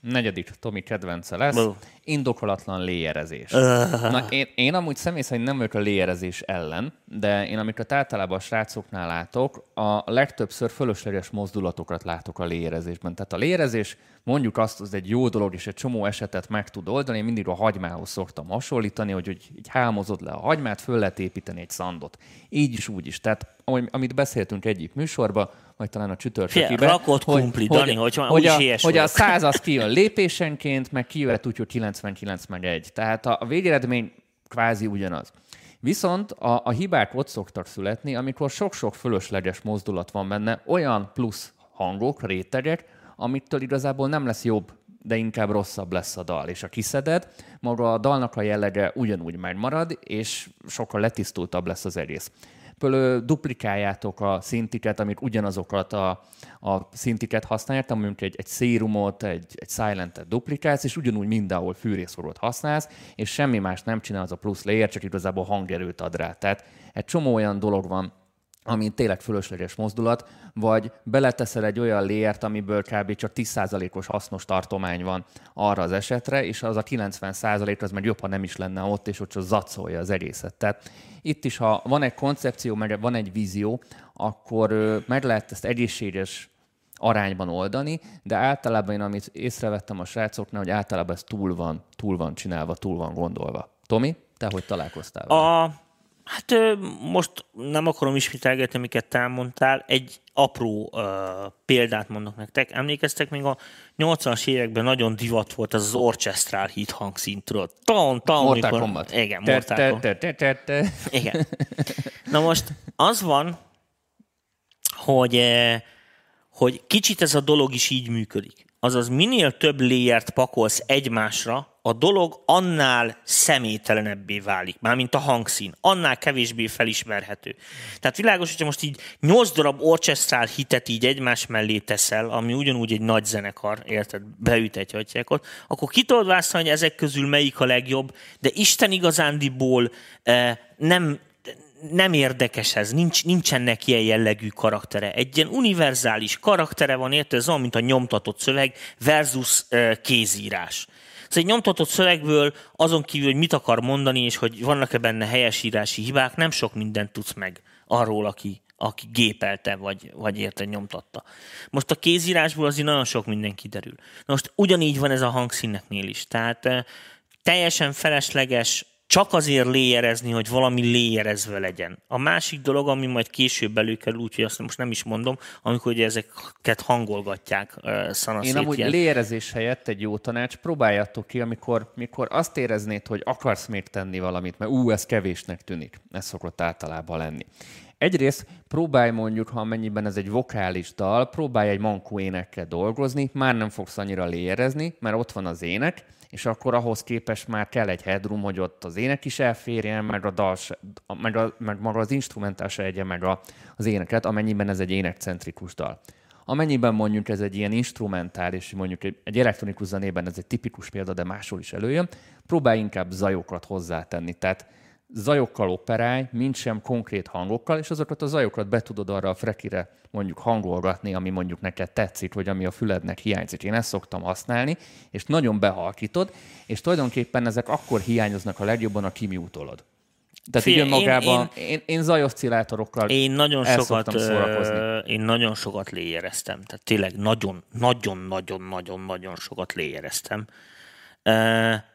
Negyedik Tomi kedvence lesz. Bú. Indokolatlan léjerezés. Na, én, én amúgy személy szerint nem vagyok a léjerezés ellen, de én amiket általában a srácoknál látok, a legtöbbször fölösleges mozdulatokat látok a léjerezésben. Tehát a léjerezés mondjuk azt, hogy egy jó dolog, és egy csomó esetet meg tud oldani. Én mindig a hagymához szoktam hasonlítani, hogy, hogy így hámozod le a hagymát, föl lehet építeni egy szandot. Így is, úgy is. Tehát amit beszéltünk egyik műsorban, vagy talán a csütörtökiben. Rakott krumpli, Dani, hogy úgy a, hogy a vagyok. száz az kijön lépésenként, meg kijöhet úgy, hogy 99 meg egy. Tehát a, a végeredmény kvázi ugyanaz. Viszont a, a hibák ott szoktak születni, amikor sok-sok fölösleges mozdulat van benne, olyan plusz hangok, rétegek, amitől igazából nem lesz jobb, de inkább rosszabb lesz a dal. És a kiszeded, maga a dalnak a jellege ugyanúgy megmarad, és sokkal letisztultabb lesz az egész. Például duplikáljátok a szintiket, amik ugyanazokat a, a szintiket használják, mondjuk egy, egy szérumot, egy, egy silentet duplikálsz, és ugyanúgy mindenhol fűrészorot használsz, és semmi más nem csinál az a plusz layer, csak igazából hangerőt ad rá. Tehát egy csomó olyan dolog van, ami tényleg fölösleges mozdulat, vagy beleteszel egy olyan léért, amiből kb. csak 10%-os hasznos tartomány van arra az esetre, és az a 90% az meg jobb, ha nem is lenne ott, és ott csak zacolja az egészet. Tehát itt is, ha van egy koncepció, meg van egy vízió, akkor meg lehet ezt egészséges arányban oldani, de általában én, amit észrevettem a srácoknál, hogy általában ez túl van, túl van csinálva, túl van gondolva. Tomi, te hogy találkoztál vele? A, hát most nem akarom ismételgetni, amiket te elmondtál. Egy apró uh, példát mondok nektek. Emlékeztek, még a 80-as években nagyon divat volt az az orchestrál hit hangszintről. Ton, ton, Mortal mikor- Kombat. Igen, Mortal Kombat. Igen. Na most az van, hogy, eh, hogy kicsit ez a dolog is így működik. Azaz minél több léjert pakolsz egymásra, a dolog annál személytelenebbé válik, mármint a hangszín, annál kevésbé felismerhető. Tehát világos, hogyha most így nyolc darab orchestrál hitet így egymás mellé teszel, ami ugyanúgy egy nagy zenekar, érted, beüt egy hatyjákot, akkor ki tudod választani, hogy ezek közül melyik a legjobb, de Isten igazándiból eh, nem, nem érdekes ez, Nincs, nincsenek ilyen jellegű karaktere. Egy ilyen univerzális karaktere van, érted? Ez olyan, mint a nyomtatott szöveg versus uh, kézírás. Szóval egy nyomtatott szövegből azon kívül, hogy mit akar mondani, és hogy vannak-e benne helyesírási hibák, nem sok mindent tudsz meg arról, aki, aki gépelte, vagy, vagy érted, nyomtatta. Most a kézírásból azért nagyon sok minden kiderül. Na most ugyanígy van ez a hangszíneknél is. Tehát eh, teljesen felesleges csak azért léjerezni, hogy valami léjerezve legyen. A másik dolog, ami majd később előkerül, úgyhogy azt most nem is mondom, amikor ugye ezeket hangolgatják uh, szanaszét. Én amúgy ilyen. léjerezés helyett egy jó tanács, próbáljátok ki, amikor, mikor azt éreznéd, hogy akarsz még tenni valamit, mert ú, ez kevésnek tűnik. Ez szokott általában lenni. Egyrészt próbálj mondjuk, ha amennyiben ez egy vokális dal, próbálj egy mankó énekkel dolgozni, már nem fogsz annyira léjerezni, mert ott van az ének, és akkor ahhoz képest már kell egy headroom, hogy ott az ének is elférjen, meg, a dal se, meg, a, meg maga az instrumentál egye meg a, az éneket, amennyiben ez egy énekcentrikus dal. Amennyiben mondjuk ez egy ilyen instrumentális, mondjuk egy elektronikus zenében ez egy tipikus példa, de máshol is előjön, próbálj inkább zajokat hozzátenni. Tehát zajokkal operálj, mint sem konkrét hangokkal, és azokat a zajokat be tudod arra a frekire mondjuk hangolgatni, ami mondjuk neked tetszik, vagy ami a fülednek hiányzik. Én ezt szoktam használni, és nagyon behalkítod, és tulajdonképpen ezek akkor hiányoznak a legjobban, a kimiutolod. Tehát így Figyelj, én- önmagában én, én, én zajoszcillátorokkal Én nagyon sokat, szórakozni. én nagyon sokat léjereztem. Tehát tényleg nagyon, nagyon, nagyon, nagyon, nagyon sokat léjereztem.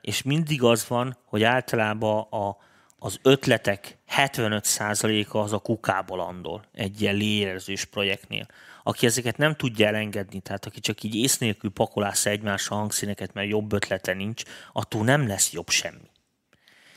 És mindig az van, hogy általában a, az ötletek 75%-a az a kukába landol egy ilyen léjerezős projektnél. Aki ezeket nem tudja elengedni, tehát aki csak így ész nélkül pakolásza egymásra hangszíneket, mert jobb ötlete nincs, attól nem lesz jobb semmi.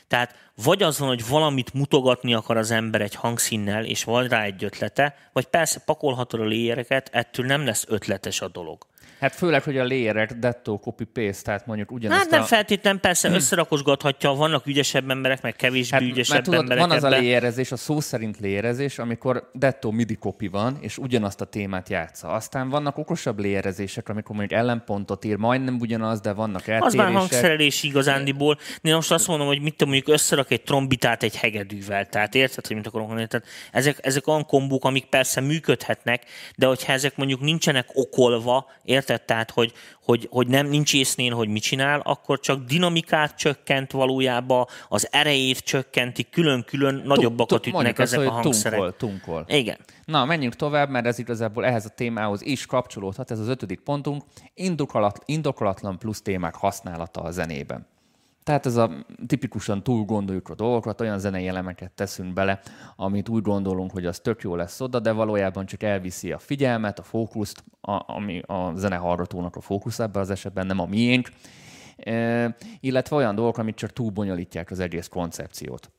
Tehát vagy az van, hogy valamit mutogatni akar az ember egy hangszínnel, és van rá egy ötlete, vagy persze pakolhatod a léjereket, ettől nem lesz ötletes a dolog. Hát főleg, hogy a layerek dettó copy-paste, tehát mondjuk ugyanazt Hát nem a... feltétlen, persze összerakosgathatja, vannak ügyesebb emberek, meg kevésbé Hát, ügyesebb mert tudod, emberek van az a ebben. léjerezés, a szó szerint léjerezés, amikor dettó midi copy van, és ugyanazt a témát játsza. Aztán vannak okosabb léjerezések, amikor mondjuk ellenpontot ír, majdnem ugyanaz, de vannak Az eltérések. már hangszerelés igazándiból. Én most azt mondom, hogy mit tudom, mondjuk összerak egy trombitát egy hegedűvel. Tehát érted, hogy mit akarok mondani? Tehát ezek, ezek olyan kombók, amik persze működhetnek, de hogyha ezek mondjuk nincsenek okolva, érted, érted? Tehát, hogy, hogy, hogy nem nincs észnén, hogy mit csinál, akkor csak dinamikát csökkent valójában, az erejét csökkenti, külön-külön nagyobbakat ütnek ezek a hangszerek. Tunkol, tunkol. Igen. Na, menjünk tovább, mert ez igazából ehhez a témához is kapcsolódhat. Ez az ötödik pontunk, indokolat, indokolatlan plusz témák használata a zenében. Tehát ez a tipikusan túl gondoljuk a dolgokat, olyan zenei elemeket teszünk bele, amit úgy gondolunk, hogy az tök jó lesz oda, de valójában csak elviszi a figyelmet, a fókuszt, a, ami a zenehallgatónak a fókusz ebben az esetben, nem a miénk, e, illetve olyan dolgok, amit csak túl bonyolítják az egész koncepciót.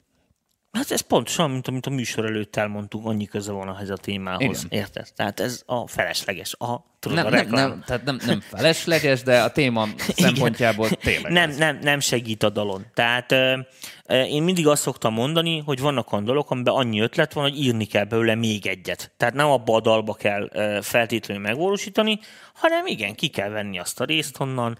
Hát ez pontosan, mint amit a műsor előtt elmondtuk, annyi köze van ehhez a témához. Igen. Érted? Tehát ez a felesleges. A, tudod, nem, a nem, nem, tehát nem, nem felesleges, de a téma *laughs* szempontjából tényleg. Nem, nem, nem segít a dalon. Tehát én mindig azt szoktam mondani, hogy vannak olyan dolgok, amiben annyi ötlet van, hogy írni kell belőle még egyet. Tehát nem abba a dalba kell feltétlenül megvalósítani, hanem igen, ki kell venni azt a részt honnan,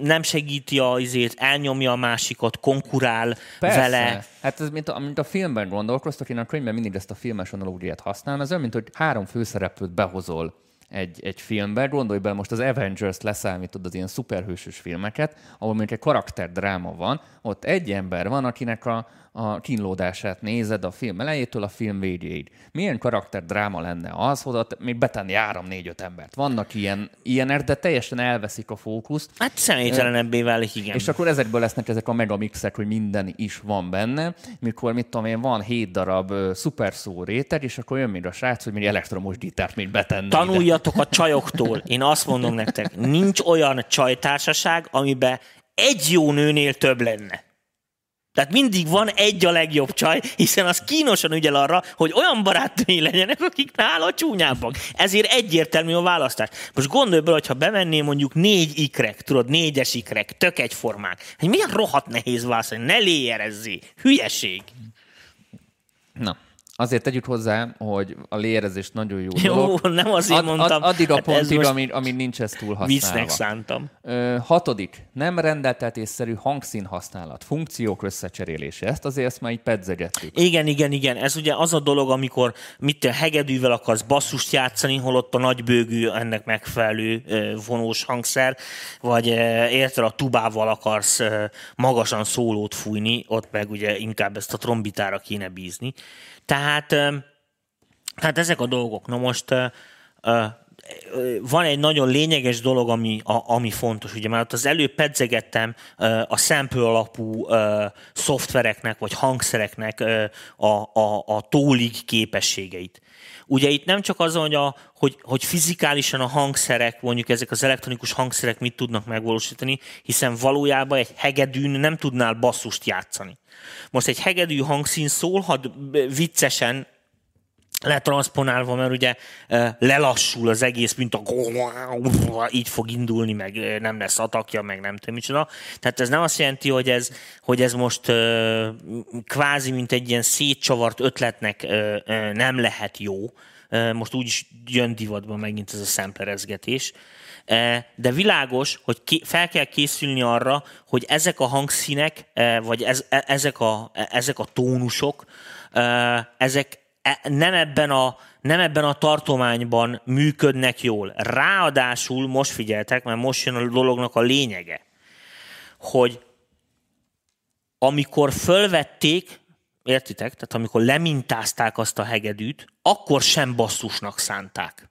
nem segíti a izét, elnyomja a másikat, konkurál Persze. vele. Hát ez mint a, mint a filmben gondolkoztak, én a könyvben mindig ezt a filmes analógiát használom, ez olyan, mint hogy három főszereplőt behozol egy, egy filmbe. Gondolj bele, most az Avengers leszámítod az ilyen szuperhősös filmeket, ahol mondjuk egy karakterdráma van, ott egy ember van, akinek a, a kínlódását nézed a film elejétől a film végéig. Milyen dráma lenne az, hogy ott még betenni három, négy, öt embert. Vannak ilyen, ilyenek, de teljesen elveszik a fókuszt. Hát személytelenebbé válik, igen. És akkor ezekből lesznek ezek a megamixek, hogy minden is van benne, mikor, mit tudom én, van hét darab uh, szuper szó réteg, és akkor jön még a srác, hogy még elektromos gitárt még betenni. Tanuljatok ide. a csajoktól. Én azt mondom nektek, nincs olyan csajtársaság, amiben egy jó nőnél több lenne. Tehát mindig van egy a legjobb csaj, hiszen az kínosan ügyel arra, hogy olyan barátnői legyenek, akik nála csúnyábbak. Ezért egyértelmű a választás. Most gondolj bele, hogyha bevenné mondjuk négy ikrek, tudod, négyes ikrek, tök egyformák. Hogy milyen rohadt nehéz választani, ne léjerezzé. Hülyeség. Na, Azért tegyük hozzá, hogy a lérezés nagyon jó Jó, dolog. nem azért ad, mondtam. Ad, addig a hát pontig, ami, ami nincs ez túl használva. Viccnek szántam. Ö, hatodik. Nem rendeltetésszerű hangszín használat. Funkciók összecserélése. Ezt azért ezt már így pedzegettük. Igen, igen, igen. Ez ugye az a dolog, amikor mit te hegedűvel akarsz basszust játszani, holott a nagybőgű ennek megfelelő vonós hangszer, vagy érted a tubával akarsz magasan szólót fújni, ott meg ugye inkább ezt a trombitára kéne bízni. Tehát, tehát ezek a dolgok. Na most van egy nagyon lényeges dolog, ami, ami fontos. Ugye már ott az előbb pedzegettem a sample alapú szoftvereknek vagy hangszereknek a, a, a tólig képességeit. Ugye itt nem csak az, hogy, a, hogy, hogy fizikálisan a hangszerek, mondjuk ezek az elektronikus hangszerek mit tudnak megvalósítani, hiszen valójában egy hegedűn nem tudnál basszust játszani. Most egy hegedű hangszín szólhat viccesen, letranszponálva, mert ugye lelassul az egész, mint a így fog indulni, meg nem lesz atakja, meg nem tudom micsoda. Tehát ez nem azt jelenti, hogy ez, hogy ez most kvázi, mint egy ilyen szétcsavart ötletnek nem lehet jó. Most úgy is jön divatba megint ez a szemplerezgetés. De világos, hogy fel kell készülni arra, hogy ezek a hangszínek, vagy ez, e, ezek, a, e, ezek a tónusok, ezek E, nem ebben a nem ebben a tartományban működnek jól. Ráadásul, most figyeltek, mert most jön a dolognak a lényege, hogy amikor fölvették, értitek, tehát amikor lemintázták azt a hegedűt, akkor sem basszusnak szánták.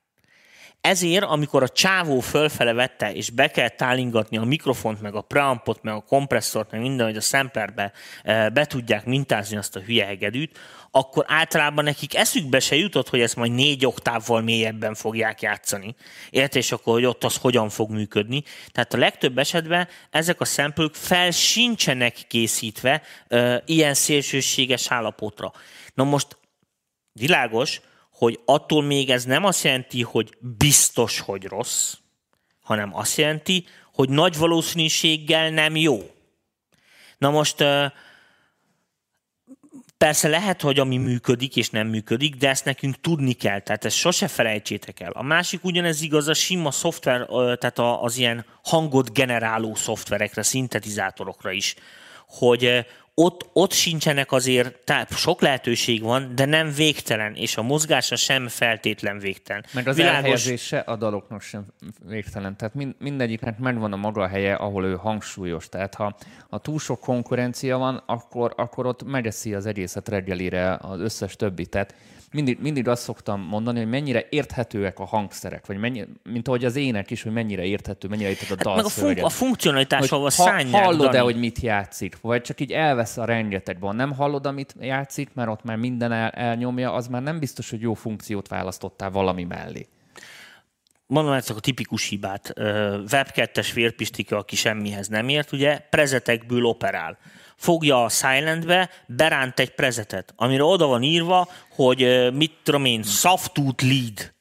Ezért, amikor a csávó fölfele vette, és be kell tálingatni a mikrofont, meg a preampot, meg a kompresszort, meg minden, hogy a samplerbe e, be tudják mintázni azt a hülye hegedűt, akkor általában nekik eszükbe se jutott, hogy ezt majd négy oktávval mélyebben fogják játszani. Érted? És akkor, hogy ott az hogyan fog működni. Tehát a legtöbb esetben ezek a szempők fel sincsenek készítve e, ilyen szélsőséges állapotra. Na most világos, hogy attól még ez nem azt jelenti, hogy biztos, hogy rossz, hanem azt jelenti, hogy nagy valószínűséggel nem jó. Na most persze lehet, hogy ami működik és nem működik, de ezt nekünk tudni kell, tehát ezt sose felejtsétek el. A másik ugyanez igaz a sima szoftver, tehát az ilyen hangot generáló szoftverekre, szintetizátorokra is, hogy ott, ott sincsenek azért, tehát sok lehetőség van, de nem végtelen, és a mozgása sem feltétlen végtelen. Meg az Világos... elhelyezése a daloknak sem végtelen. Tehát mind, mindegyiknek megvan a maga helye, ahol ő hangsúlyos. Tehát ha, ha túl sok konkurencia van, akkor, akkor ott megeszi az egészet reggelire az összes többi. Tehát mindig, mindig azt szoktam mondani, hogy mennyire érthetőek a hangszerek, vagy mennyi, mint ahogy az ének is, hogy mennyire érthető, mennyire érthető a hát meg a, fun- a ahol ha, Hallod-e, hogy mit játszik, vagy csak így elvesz a rengetegben. Nem hallod, amit játszik, mert ott már minden el, elnyomja, az már nem biztos, hogy jó funkciót választottál valami mellé mondom ezt a tipikus hibát. Web 2-es vérpistike, aki semmihez nem ért, ugye prezetekből operál fogja a Silentbe, beránt egy prezetet, amire oda van írva, hogy mit tudom én, softwood lead.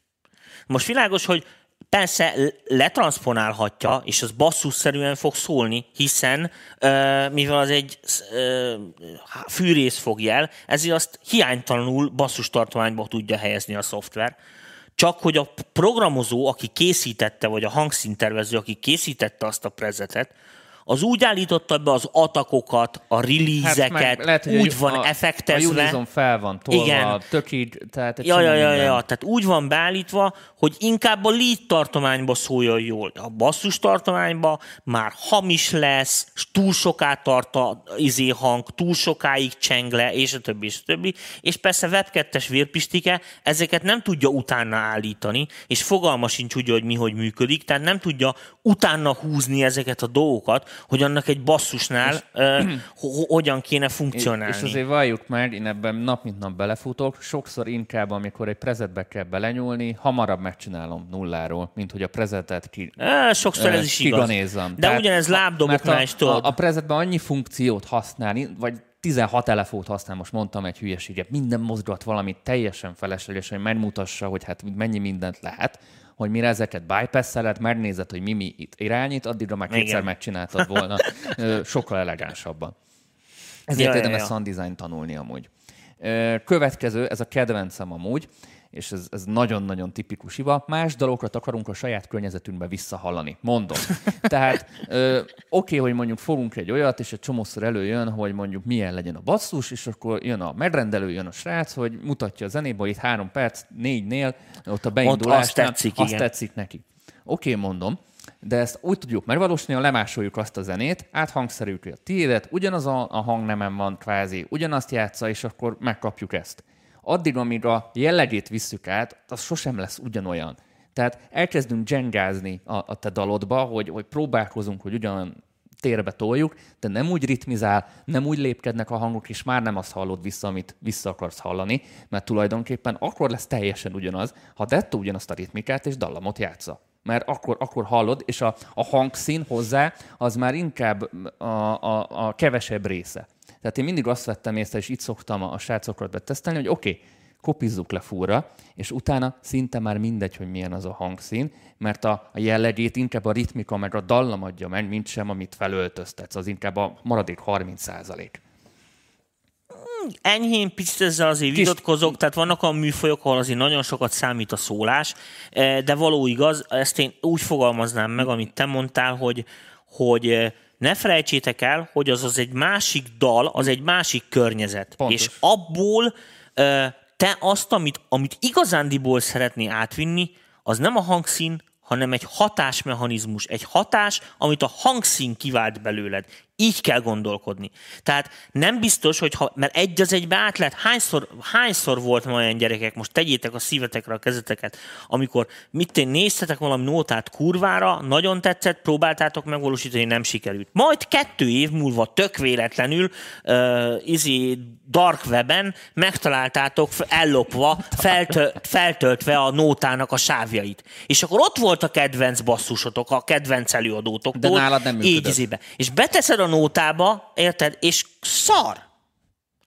Most világos, hogy persze letranszponálhatja, és az basszusszerűen fog szólni, hiszen mivel az egy fűrész fog jel, ezért azt hiánytalanul basszustartományba tudja helyezni a szoftver. Csak hogy a programozó, aki készítette, vagy a hangszíntervező, aki készítette azt a prezetet, az úgy állította be az atakokat, a release-eket, hát úgy van a, effektezve. A fel van tolva, Igen. tök így, tehát ja, ja, ja, ja, tehát úgy van beállítva, hogy inkább a lead tartományba szóljon jól. A basszus tartományba már hamis lesz, túl soká tart a izé hang, túl sokáig cseng le, és a többi, és a többi. És persze web vérpistike ezeket nem tudja utána állítani, és fogalma sincs úgy, hogy mi hogy működik, tehát nem tudja utána húzni ezeket a dolgokat, hogy annak egy basszusnál és, uh, hogyan kéne funkcionálni. És azért valljuk meg, én ebben nap mint nap belefutok, sokszor inkább, amikor egy prezetbe kell belenyúlni, hamarabb megcsinálom nulláról, mint hogy a prezetet ki, e, Sokszor ez is igaz. De Tehát, ugyanez lábdoboknál is tudod. A, a prezetben annyi funkciót használni, vagy 16 elefót használ, most mondtam egy hülyeséget, minden mozgat valamit teljesen felesleges, hogy megmutassa, hogy hát mennyi mindent lehet, hogy mire ezeket bypass megnézed, hogy mi, mi itt irányít, addigra már kétszer Igen. megcsináltad volna sokkal elegánsabban. Ezért ja, érdemes ja, ja. sound design tanulni amúgy. Következő, ez a kedvencem amúgy, és ez, ez nagyon-nagyon tipikus hiba, más dolgokat akarunk a saját környezetünkbe visszahallani. Mondom. *laughs* Tehát oké, okay, hogy mondjuk fogunk egy olyat, és egy csomószor előjön, hogy mondjuk milyen legyen a basszus, és akkor jön a megrendelő, jön a srác, hogy mutatja a zenébe, itt három perc, négynél, ott a beindulásnál, azt tetszik, azt tetszik neki. Oké, okay, mondom, de ezt úgy tudjuk megvalósítani, hogy lemásoljuk azt a zenét, áthangszerűjük a tiédet, ugyanaz a, a hangnemen van kvázi, ugyanazt játsza, és akkor megkapjuk ezt addig, amíg a jellegét visszük át, az sosem lesz ugyanolyan. Tehát elkezdünk dzsengázni a, a te dalodba, hogy, hogy próbálkozunk, hogy ugyan térbe toljuk, de nem úgy ritmizál, nem úgy lépkednek a hangok, és már nem azt hallod vissza, amit vissza akarsz hallani, mert tulajdonképpen akkor lesz teljesen ugyanaz, ha dettó ugyanazt a ritmikát és dallamot játsza. Mert akkor, akkor hallod, és a, a hangszín hozzá az már inkább a, a, a kevesebb része. Tehát én mindig azt vettem észre, és itt szoktam a srácokat betesztelni, hogy oké, okay, kopizzuk le fúra, és utána szinte már mindegy, hogy milyen az a hangszín, mert a, a jellegét inkább a ritmika meg a dallam adja meg, mint sem, amit felöltöztetsz, az inkább a maradék 30 százalék. Enyhén picit ezzel azért Kis... vitatkozok, tehát vannak a műfajok, ahol azért nagyon sokat számít a szólás, eh, de való igaz, ezt én úgy fogalmaznám meg, amit te mondtál, hogy, hogy eh, ne felejtsétek el, hogy az az egy másik dal, az egy másik környezet. Pontos. És abból te azt, amit, amit igazándiból szeretné átvinni, az nem a hangszín, hanem egy hatásmechanizmus, egy hatás, amit a hangszín kivált belőled. Így kell gondolkodni. Tehát nem biztos, hogy ha, mert egy az egybe át lehet, hányszor, hányszor volt ma olyan gyerekek, most tegyétek a szívetekre a kezeteket, amikor mit én néztetek valami nótát kurvára, nagyon tetszett, próbáltátok megvalósítani, nem sikerült. Majd kettő év múlva tök véletlenül uh, izi dark weben megtaláltátok ellopva, feltölt, feltöltve a nótának a sávjait. És akkor ott volt a kedvenc basszusotok, a kedvenc előadótok. De nálad nem működött. Így izébe. És beteszed a nótába, érted? És szar.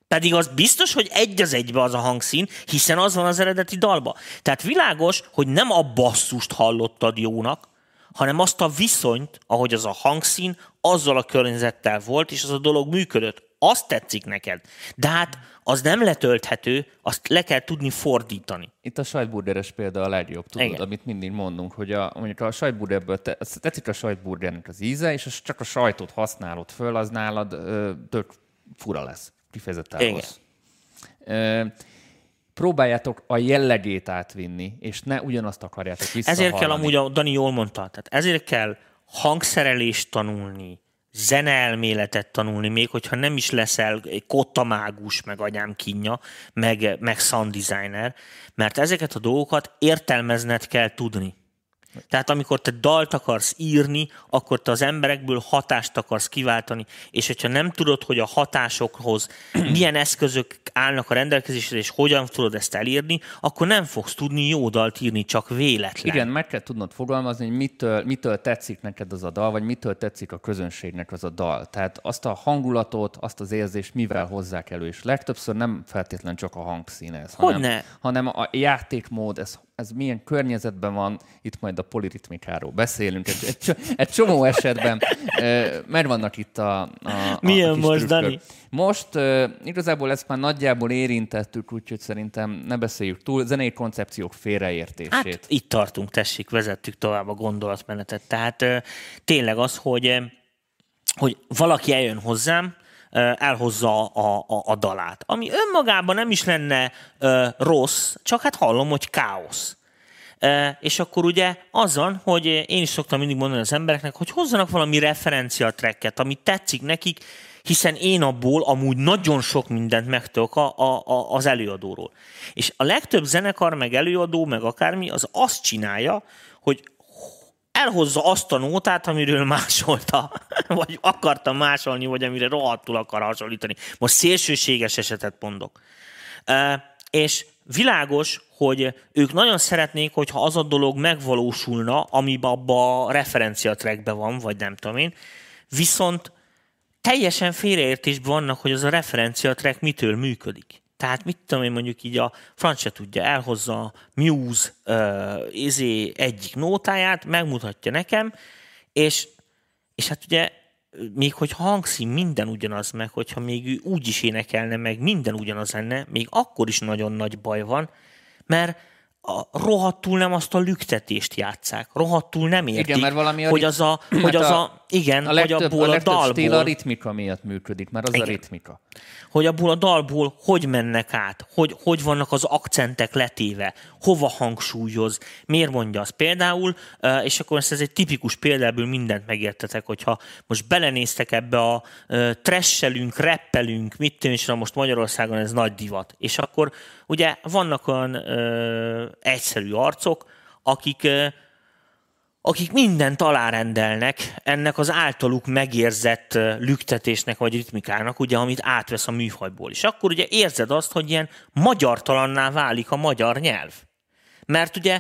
Pedig az biztos, hogy egy az egybe az a hangszín, hiszen az van az eredeti dalba. Tehát világos, hogy nem a basszust hallottad jónak, hanem azt a viszonyt, ahogy az a hangszín azzal a környezettel volt, és az a dolog működött. Azt tetszik neked. De hát az nem letölthető, azt le kell tudni fordítani. Itt a sajtburgeres példa a legjobb, tudod, Igen. amit mindig mondunk, hogy a, mondjuk a sajtburgerből te, tetszik a sajtburgernek az íze, és az csak a sajtot használod föl, az nálad ö, tök fura lesz. Kifejezetten Igen. rossz. Ö, próbáljátok a jellegét átvinni, és ne ugyanazt akarjátok visszahallani. Ezért kell amúgy, a Dani jól mondta, tehát ezért kell hangszerelést tanulni, zeneelméletet tanulni, még hogyha nem is leszel kottamágus, meg anyám kínja, meg, meg sound designer, mert ezeket a dolgokat értelmezned kell tudni. Tehát amikor te dalt akarsz írni, akkor te az emberekből hatást akarsz kiváltani, és hogyha nem tudod, hogy a hatásokhoz *clears throat* milyen eszközök állnak a rendelkezésre, és hogyan tudod ezt elírni, akkor nem fogsz tudni jó dalt írni, csak véletlen. Igen, meg kell tudnod fogalmazni, hogy mitől, mitől tetszik neked az a dal, vagy mitől tetszik a közönségnek az a dal. Tehát azt a hangulatot, azt az érzést mivel hozzák elő, és legtöbbször nem feltétlenül csak a hangszín ez, hanem, Hogyne? hanem a játékmód, ez, ez milyen környezetben van, itt majd a poliritmikáról beszélünk, egy, egy, egy csomó esetben, mert vannak itt a, a, Milyen a most. Dani? Most igazából ezt már nagyjából érintettük, úgyhogy szerintem ne beszéljük túl. Zenei koncepciók félreértését. Hát itt tartunk, tessék, vezettük tovább a gondolatmenetet. Tehát tényleg az, hogy, hogy valaki eljön hozzám, elhozza a, a, a dalát, ami önmagában nem is lenne rossz, csak hát hallom, hogy káosz. És akkor ugye azon, hogy én is szoktam mindig mondani az embereknek, hogy hozzanak valami referencia tracket, ami tetszik nekik, hiszen én abból amúgy nagyon sok mindent megtudok a, a, a, az előadóról. És a legtöbb zenekar, meg előadó, meg akármi, az azt csinálja, hogy elhozza azt a nótát, amiről másolta, *laughs* vagy akarta másolni, vagy amire rohadtul akar hasonlítani. Most szélsőséges esetet mondok. És világos, hogy ők nagyon szeretnék, hogyha az a dolog megvalósulna, ami abba a referencia van, vagy nem tudom én, viszont teljesen félreértésben vannak, hogy az a referencia mitől működik. Tehát mit tudom én mondjuk így a francia tudja, elhozza a Muse uh, izé egyik nótáját, megmutatja nekem, és, és hát ugye még hogyha hangszín minden ugyanaz meg, hogyha még ő úgy is énekelne meg, minden ugyanaz lenne, még akkor is nagyon nagy baj van, mert a, rohadtul nem azt a lüktetést játszák, rohadtul nem értik, Igen, mert valami hogy az a, hogy Hát az a- a, igen, a hogy legtöbb, abból a, a, stíl a dalból, ritmika miatt működik, mert az Igen. a ritmika. hogy abból a dalból hogy mennek át, hogy, hogy vannak az akcentek letéve, hova hangsúlyoz, miért mondja azt. Például, és akkor ez egy tipikus példából mindent megértetek, hogyha most belenéztek ebbe a tresselünk, reppelünk, mit tudom is, most Magyarországon ez nagy divat. És akkor ugye vannak olyan egyszerű arcok, akik akik mindent alárendelnek ennek az általuk megérzett lüktetésnek vagy ritmikának, ugye, amit átvesz a műfajból. És akkor ugye érzed azt, hogy ilyen magyartalanná válik a magyar nyelv. Mert ugye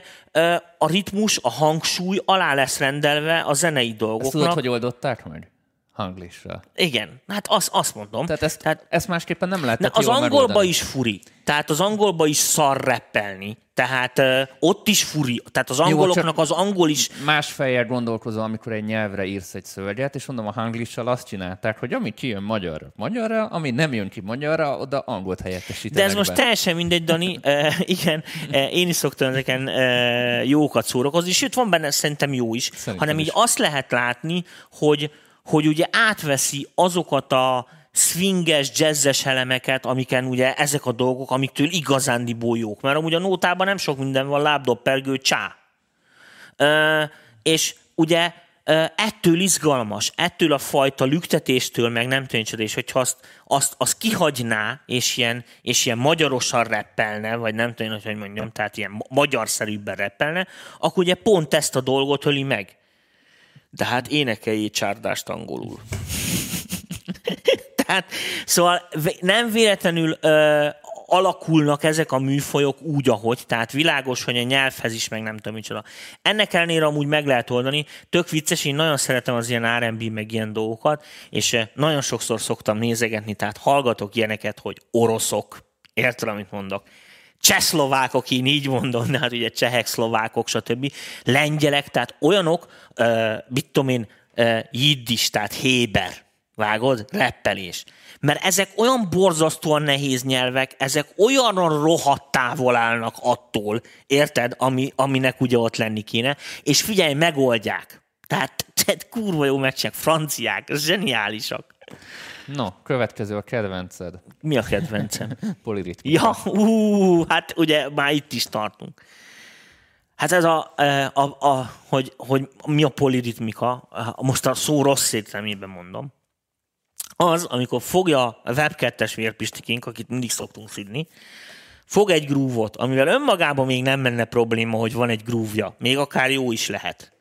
a ritmus, a hangsúly alá lesz rendelve a zenei Ezt dolgoknak. tudod, hogy oldották meg? Hanglissal. Igen, hát azt, azt mondom. Tehát ezt, Tehát ezt másképpen nem lehet az angolba is furi. Tehát az angolba is szar reppelni. Tehát uh, ott is furi. Tehát az angoloknak csak- az angol is Más fejjel gondolkozom, amikor egy nyelvre írsz egy szöveget, és mondom, a hanglissal azt csinálták, hogy ami kijön magyarra, magyarra, ami nem jön ki magyarra, oda angolt helyettesítenek De ez most be. teljesen mindegy, Dani. *laughs* Uh, igen, uh, én is szoktam ezeken uh, jókat szórakozni, sőt, van benne szerintem jó is, Szerintem hanem így is. azt lehet látni, hogy, hogy ugye átveszi azokat a swinges, jazzes elemeket, amiken ugye ezek a dolgok, amiktől igazándiból jók. Mert amúgy a nótában nem sok minden van, lábdoppergő, csá. Ö, és ugye ettől izgalmas, ettől a fajta lüktetéstől, meg nem tudom, és hogyha azt, azt, azt kihagyná, és ilyen, és ilyen magyarosan reppelne, vagy nem tudom, hogy mondjam, tehát ilyen ma- magyarszerűbben reppelne, akkor ugye pont ezt a dolgot öli meg. De hát énekeljé csárdást angolul. *laughs* Tehát, szóval nem véletlenül ö, alakulnak ezek a műfajok úgy, ahogy, tehát világos, hogy a nyelvhez is, meg nem tudom micsoda. Ennek ellenére amúgy meg lehet oldani. Tök vicces, én nagyon szeretem az ilyen R&B, meg ilyen dolgokat, és nagyon sokszor szoktam nézegetni, tehát hallgatok ilyeneket, hogy oroszok, érted, amit mondok? Csehszlovákok, én így mondom, de hát ugye csehek, szlovákok, stb. Lengyelek, tehát olyanok, uh, mit tudom én, uh, jiddis, tehát héber, vágod? Reppelés. Mert ezek olyan borzasztóan nehéz nyelvek, ezek olyan rohadt távol állnak attól, érted, ami, aminek ugye ott lenni kéne, és figyelj, megoldják. Tehát, tehát kurva jó meccsek, franciák, zseniálisak. No, következő a kedvenced. Mi a kedvencem? *laughs* Poliritmika. Ja, ú, hát ugye már itt is tartunk. Hát ez a, a, a, a hogy, hogy mi a poliritmika, most a szó rossz értelmében mondom, az, amikor fogja a web vérpistikink, akit mindig szoktunk szidni, fog egy grúvot, amivel önmagában még nem menne probléma, hogy van egy grúvja, még akár jó is lehet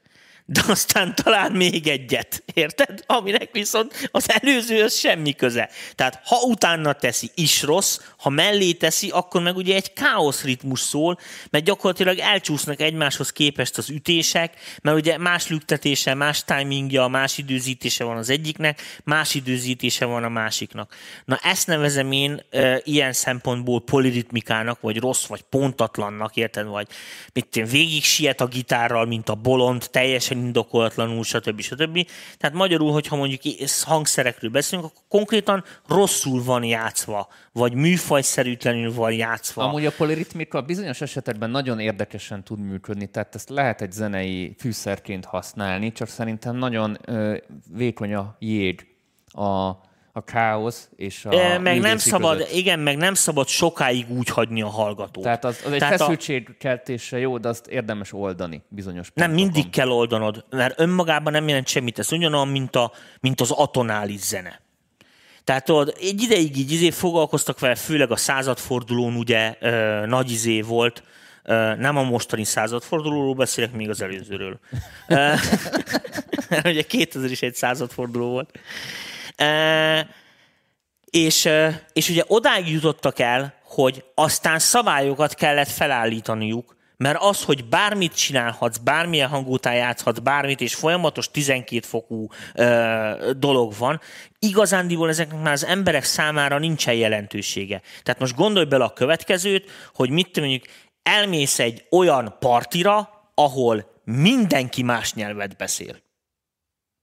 de aztán talán még egyet, érted? Aminek viszont az előző az semmi köze. Tehát ha utána teszi, is rossz, ha mellé teszi, akkor meg ugye egy káosz ritmus szól, mert gyakorlatilag elcsúsznak egymáshoz képest az ütések, mert ugye más lüktetése, más timingja, más időzítése van az egyiknek, más időzítése van a másiknak. Na ezt nevezem én e, ilyen szempontból poliritmikának, vagy rossz, vagy pontatlannak, érted? Vagy mit én, végig siet a gitárral, mint a bolond, teljesen teljesen indokolatlanul, stb. stb. Tehát magyarul, hogyha mondjuk hangszerekről beszélünk, akkor konkrétan rosszul van játszva, vagy műfajszerűtlenül van játszva. Amúgy a poliritmika bizonyos esetekben nagyon érdekesen tud működni, tehát ezt lehet egy zenei fűszerként használni, csak szerintem nagyon ö, vékony a jég a a káosz és a e, meg nem szabad, között. Igen, meg nem szabad sokáig úgy hagyni a hallgatót. Tehát az, az egy Tehát feszültségkeltésre jó, de azt érdemes oldani bizonyos pontokon. Nem mindig kell oldanod, mert önmagában nem jelent semmit. Ez ugyanolyan, mint, a, mint az atonális zene. Tehát tudod, egy ideig így izé foglalkoztak vele, főleg a századfordulón ugye ö, nagy izé volt, ö, nem a mostani századfordulóról beszélek, még az előzőről. *laughs* Ugye 2000 is egy századforduló volt. És, és ugye odáig jutottak el, hogy aztán szabályokat kellett felállítaniuk, mert az, hogy bármit csinálhatsz, bármilyen hangútán játszhatsz, bármit, és folyamatos 12 fokú ö, dolog van, igazándiból ezeknek már az emberek számára nincsen jelentősége. Tehát most gondolj bele a következőt, hogy mit mondjuk, elmész egy olyan partira, ahol mindenki más nyelvet beszél.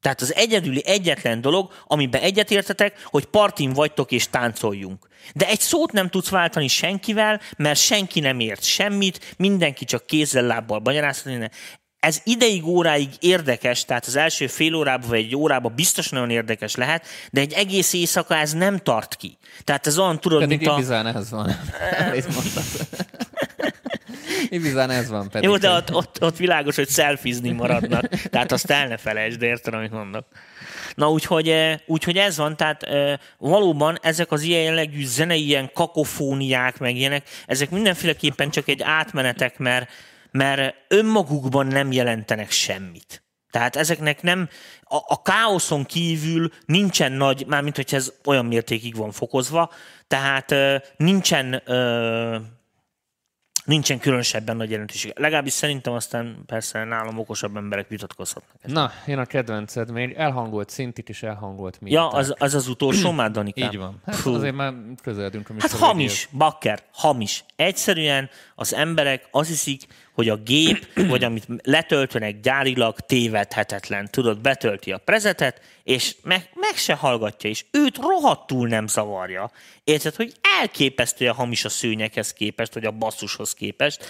Tehát az egyedüli egyetlen dolog, amiben egyetértetek, hogy partin vagytok és táncoljunk. De egy szót nem tudsz váltani senkivel, mert senki nem ért semmit, mindenki csak kézzel, lábbal magyarázhatni. Ez ideig, óráig érdekes, tehát az első fél órában vagy egy órában biztos nagyon érdekes lehet, de egy egész éjszaka ez nem tart ki. Tehát ez olyan, tudod, Pedig mint a... ez van. *laughs* Ibizán ez van pedig. Jó, de ott, ott, ott világos, hogy szelfizni maradnak. Tehát azt el ne felejtsd, érted, amit mondok. Na úgyhogy, eh, úgyhogy ez van, tehát eh, valóban ezek az ilyen jellegű zenei ilyen kakofóniák, meg ilyenek, ezek mindenféleképpen csak egy átmenetek, mert, mert önmagukban nem jelentenek semmit. Tehát ezeknek nem, a, a káoszon kívül nincsen nagy, mármint hogyha ez olyan mértékig van fokozva, tehát uh, nincsen nincsen különösebben nagy jelentőség. Legalábbis szerintem aztán persze nálam okosabb emberek vitatkozhatnak. Na, én a kedvenced, még elhangolt szintit is elhangolt mi. Ja, az, az az utolsó *clears throat* már, Danikám. Így van. Hát azért már közeledünk a Hát hamis, bakker, hamis. Egyszerűen az emberek azt hiszik, hogy a gép, vagy amit letöltenek gyárilag tévedhetetlen. Tudod, betölti a prezetet, és meg, meg se hallgatja, és őt rohadtul nem zavarja. Érted, hogy elképesztő a hamis a szőnyekhez képest, vagy a basszushoz képest,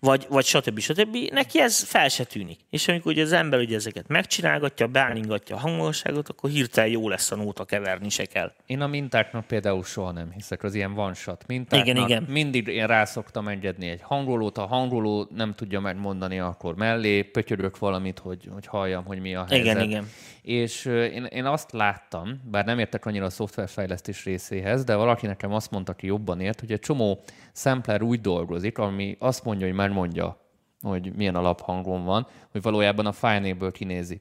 vagy, vagy stb. stb. Neki ez fel se tűnik. És amikor ugye az ember ugye ezeket megcsinálgatja, beállíngatja a hangosságot, akkor hirtelen jó lesz a nóta, keverni se kell. Én a mintáknak például soha nem hiszek, az ilyen one shot mintáknak. Igen, igen. Mindig én rá szoktam engedni egy hangolót, ha hangoló nem tudja megmondani, akkor mellé pötyörök valamit, hogy, hogy halljam, hogy mi a helyzet. Igen, igen. És én, én azt láttam, bár nem értek annyira a szoftverfejlesztés részéhez, de valaki nekem azt mondta, aki jobban ért, hogy egy csomó sampler úgy dolgozik, ami azt mondja, hogy megmondja, hogy milyen alaphangon van, hogy valójában a fájlnéből kinézi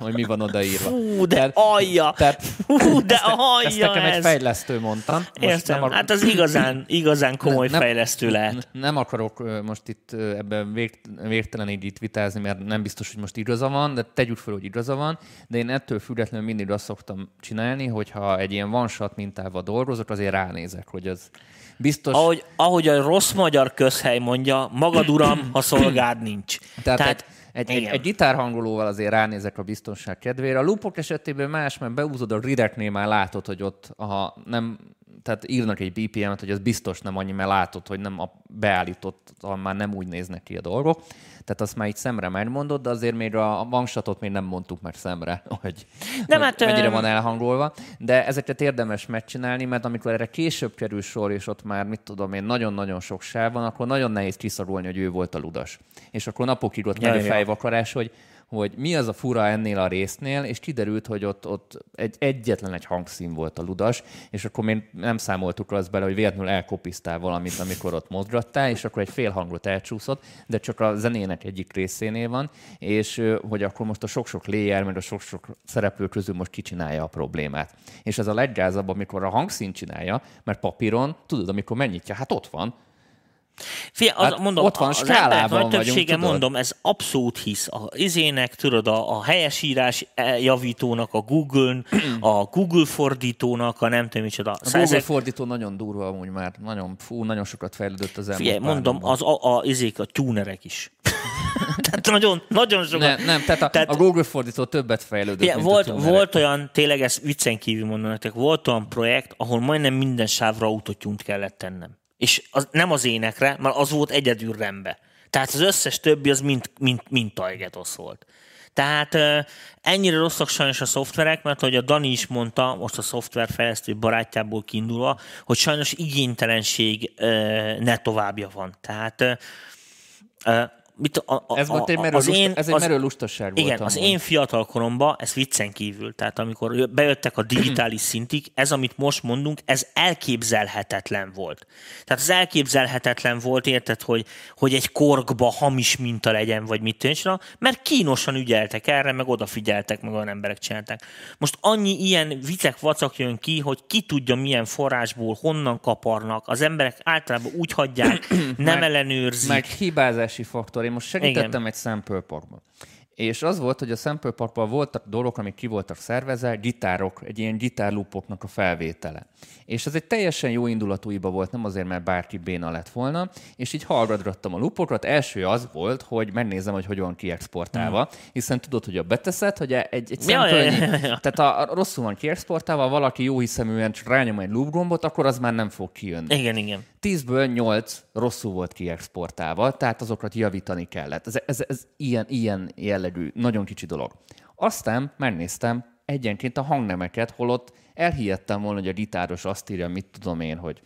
hogy mi van odaírva. Hú, de tehát, alja! Tehát, Hú, de ezt, alja ezt nekem ez. egy fejlesztő mondta. Most Értem, nem a... hát az igazán, igazán komoly nem, fejlesztő lehet. Nem akarok most itt ebben vég, végtelenig itt vitázni, mert nem biztos, hogy most igaza van, de tegyük fel, hogy igaza van, de én ettől függetlenül mindig azt szoktam csinálni, hogyha egy ilyen shot mintával dolgozok, azért ránézek, hogy az biztos... Ahogy, ahogy a rossz magyar közhely mondja, magad uram, ha szolgád nincs. Tehát, Tehát egy, egy, egy gitárhangolóval azért ránézek a biztonság kedvére. A lupok esetében más, mert beúzod a rideknél már látod, hogy ott ha nem tehát írnak egy BPM-et, hogy az biztos nem annyi, mert látod, hogy nem a beállított, már nem úgy néznek ki a dolgok. Tehát azt már így szemre megmondod, de azért még a vangsatot még nem mondtuk meg szemre, *laughs* hogy, nem, hogy hát, mennyire van elhangolva. De ezeket érdemes megcsinálni, mert amikor erre később kerül sor, és ott már, mit tudom én, nagyon-nagyon sok sáv van, akkor nagyon nehéz kiszagolni, hogy ő volt a ludas. És akkor napokig ott megy a fejvakarás, hogy hogy mi az a fura ennél a résznél, és kiderült, hogy ott, ott egy, egyetlen egy hangszín volt a ludas, és akkor még nem számoltuk az bele, hogy véletlenül elkopisztál valamit, amikor ott mozgattál, és akkor egy fél hangot elcsúszott, de csak a zenének egyik részénél van, és hogy akkor most a sok-sok layer, meg a sok-sok szereplő közül most kicsinálja a problémát. És ez a leggázabb, amikor a hangszín csinálja, mert papíron, tudod, amikor megnyitja, hát ott van, Fia, az, hát mondom, ott van, az emberek nagy többsége, tudod? mondom, ez abszolút hisz. A izének, tudod, a, a helyesírás javítónak, a Google-n, a Google fordítónak, a nem tudom micsoda. A Google ezek... fordító nagyon durva amúgy már, nagyon, fú, nagyon sokat fejlődött az elmúlt Fia, mondom, az a, a, izék, a tunerek is. *laughs* tehát nagyon, nagyon sokat. Nem, nem tehát, a, tehát a Google fordító többet fejlődött, fia, volt, volt olyan, tényleg ezt viccen kívül mondom nektek, volt olyan projekt, ahol majdnem minden sávra autotyúnt kellett tennem. És az, nem az énekre, mert az volt egyedül rembe. Tehát az összes többi az mind, mind, mind Tajgetos volt. Tehát ennyire rosszak sajnos a szoftverek, mert hogy a Dani is mondta, most a szoftverfejlesztő barátjából kiindulva, hogy sajnos igénytelenség ne továbbja van. Tehát mit, a, a, ez volt egy merő, az én, ez egy merő lustaság volt. Igen, az én fiatal koromban, ez viccen kívül, tehát amikor bejöttek a digitális *clears throat* szintig, ez, amit most mondunk, ez elképzelhetetlen volt. Tehát az elképzelhetetlen volt, érted, hogy, hogy egy korkba hamis minta legyen, vagy mit tűncsen, mert kínosan ügyeltek erre, meg odafigyeltek, meg olyan emberek csinálták. Most annyi ilyen vicek vacak jön ki, hogy ki tudja milyen forrásból, honnan kaparnak. Az emberek általában úgy hagyják, *clears throat* nem meg, ellenőrzik. Meg hibázási faktor én most segítettem Igen. egy sample parkban. És az volt, hogy a Sample Parkban voltak dolgok, amik ki voltak szervezve, gitárok, egy ilyen gitárlupoknak a felvétele. És ez egy teljesen jó indulatú iba volt, nem azért, mert bárki béna lett volna, és így hallgatgattam a lupokat. Első az volt, hogy megnézem, hogy hogy van kiexportálva, mm. hiszen tudod, hogy a beteszed, hogy egy, egy ja, ja, ja, ja. tehát a, a, rosszul van kiexportálva, valaki jó hiszeműen csak rányom egy loop gombot, akkor az már nem fog kijönni. Igen, igen. Tízből nyolc rosszul volt kiexportálva, tehát azokat javítani kellett. Ez, ez, ez ilyen, ilyen jellegű, nagyon kicsi dolog. Aztán megnéztem egyenként a hangnemeket, holott elhihettem volna, hogy a gitáros azt írja, mit tudom én, hogy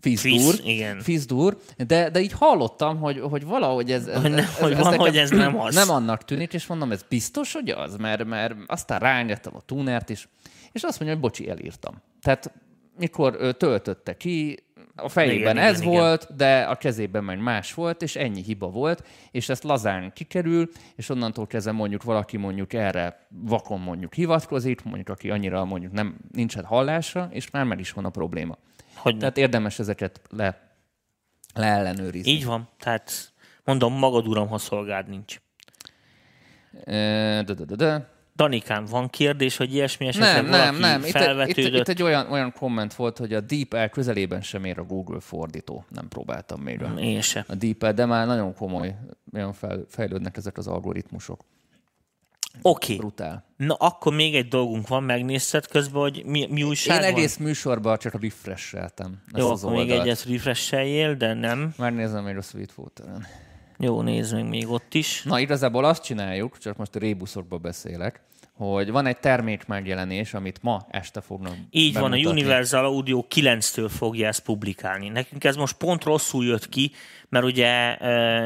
Fizdur. Fizdur, de, de így hallottam, hogy, hogy valahogy ez, ez, hogy, nem, ez, hogy, van, hogy ez nem az. Nem annak tűnik, és mondom, ez biztos, hogy az, mert, mert aztán rányettem a tunert is, és azt mondja, hogy bocsi, elírtam. Tehát mikor töltötte ki, a fejében igen, ez igen, volt, igen. de a kezében meg más volt, és ennyi hiba volt, és ezt lazán kikerül, és onnantól kezdve mondjuk valaki mondjuk erre vakon mondjuk hivatkozik, mondjuk aki annyira mondjuk nem nincsen hallása, és már meg is van a probléma. Hogy Tehát érdemes ezeket le, leellenőrizni. Így van, tehát mondom, magad uram, ha szolgád nincs. De, de, de, de. Danikám, van kérdés, hogy ilyesmi esetleg nem, nem, nem. Itt, itt, itt, egy olyan, olyan komment volt, hogy a DeepL közelében sem ér a Google fordító. Nem próbáltam még a, Én se. a DeepL, de már nagyon komoly, olyan fel, fejlődnek ezek az algoritmusok. Oké. Okay. Brutál. Na, akkor még egy dolgunk van, megnézted közben, hogy mi, mi újság Én egész van? műsorban csak refresheltem. Jó, akkor még egyet refresheljél, de nem. Már nézem még a Sweet Footer-en. Jó, nézzük még ott is. Na, igazából azt csináljuk, csak most a rébuszokba beszélek, hogy van egy termék megjelenés, amit ma este fognak Így bemutatni. van, a Universal Audio 9-től fogja ezt publikálni. Nekünk ez most pont rosszul jött ki, mert ugye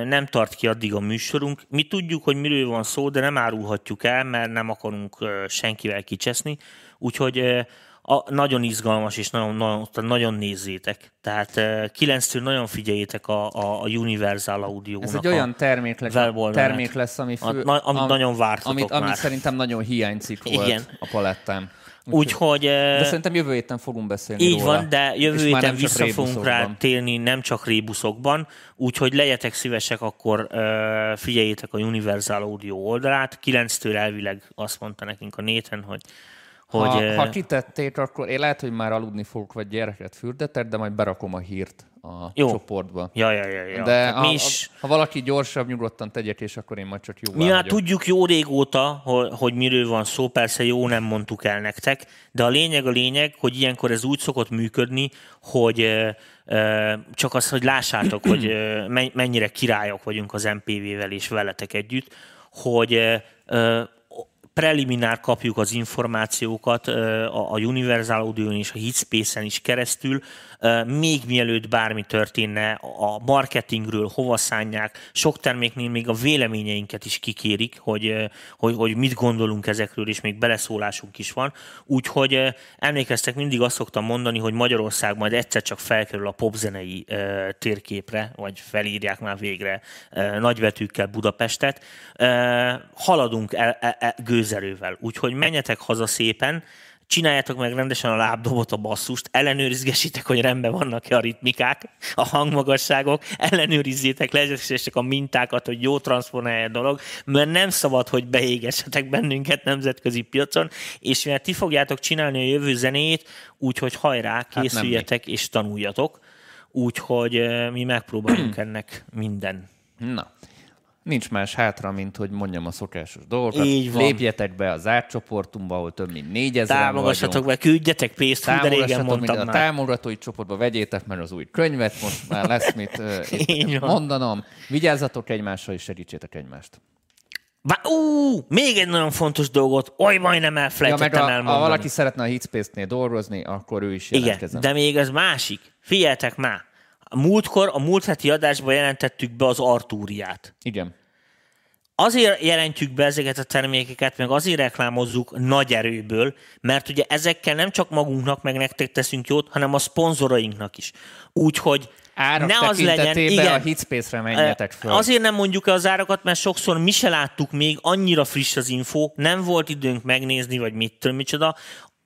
nem tart ki addig a műsorunk. Mi tudjuk, hogy miről van szó, de nem árulhatjuk el, mert nem akarunk senkivel kicseszni. Úgyhogy a, nagyon izgalmas, és nagyon, nagyon, nagyon nézzétek. Tehát 9-től nagyon figyeljétek a, a, a Universal audio Ez egy olyan termék lesz, termék lesz ami fő, a, amit am, nagyon vártatok amit, már. Amit szerintem nagyon hiányzik volt Igen. a palettán. Úgyhogy... De szerintem jövő héten fogunk beszélni Így róla. van, de jövő héten vissza fogunk rá térni, nem csak rébuszokban, úgyhogy legyetek szívesek, akkor uh, figyeljétek a Universal Audio oldalát. 9-től elvileg azt mondta nekünk a néten, hogy hogy, ha, ha kitették, akkor én lehet, hogy már aludni fogok, vagy gyereket fürdetek, de majd berakom a hírt a, a Jó. csoportba. Ja, ja, ja, ja. De Tehát ha, mi is, ha valaki gyorsabb, nyugodtan tegyek, és akkor én majd csak jóvá Mi már hagyok. tudjuk jó régóta, hogy, hogy miről van szó, persze jó nem mondtuk el nektek, de a lényeg a lényeg, hogy ilyenkor ez úgy szokott működni, hogy ö, ö, csak az, hogy lássátok, hogy ö, mennyire királyok vagyunk az MPV-vel és veletek együtt, hogy preliminár kapjuk az információkat a Universal Audio-n és a Hitspace-en is keresztül, még mielőtt bármi történne, a marketingről hova szánják, sok terméknél még a véleményeinket is kikérik, hogy, hogy, hogy mit gondolunk ezekről, és még beleszólásunk is van. Úgyhogy emlékeztek, mindig azt szoktam mondani, hogy Magyarország majd egyszer csak felkerül a popzenei térképre, vagy felírják már végre nagybetűkkel Budapestet. Haladunk el, el, el, gőzerővel, úgyhogy menjetek haza szépen, csináljátok meg rendesen a lábdobot, a basszust, ellenőrizgessitek, hogy rendben vannak-e a ritmikák, a hangmagasságok, ellenőrizzétek, lezessétek a mintákat, hogy jó transponálja a dolog, mert nem szabad, hogy beégessetek bennünket nemzetközi piacon, és mivel ti fogjátok csinálni a jövő zenét, úgyhogy hajrá, nem készüljetek és tanuljatok, úgyhogy eh, mi megpróbálunk *clears throat* ennek minden. Na, nincs más hátra, mint hogy mondjam a szokásos dolgokat. Így van. Lépjetek be az átcsoportunkba, ahol több mint négyezer Támogassatok be, küldjetek pénzt, hú, de régen mondtam minden, a már. támogatói csoportba vegyétek meg az új könyvet, most már lesz mit uh, *laughs* mondanom. Vigyázzatok egymással, és segítsétek egymást. Bá, ú, még egy nagyon fontos dolgot, oly majdnem Ja, meg elfelejtettem a, ha elmondani. valaki szeretne a Hitspace-nél dolgozni, akkor ő is Igen, jelentkezzen. de még ez másik. Figyeljetek már. A múltkor, a múlt heti adásban jelentettük be az Artúriát. Igen. Azért jelentjük be ezeket a termékeket, meg azért reklámozzuk nagy erőből, mert ugye ezekkel nem csak magunknak, meg nektek teszünk jót, hanem a szponzorainknak is. Úgyhogy Árak ne az legyen, igen, a Hitspace-re menjetek föl. Azért nem mondjuk el az árakat, mert sokszor mi se láttuk még, annyira friss az info, nem volt időnk megnézni, vagy mit tudom, micsoda.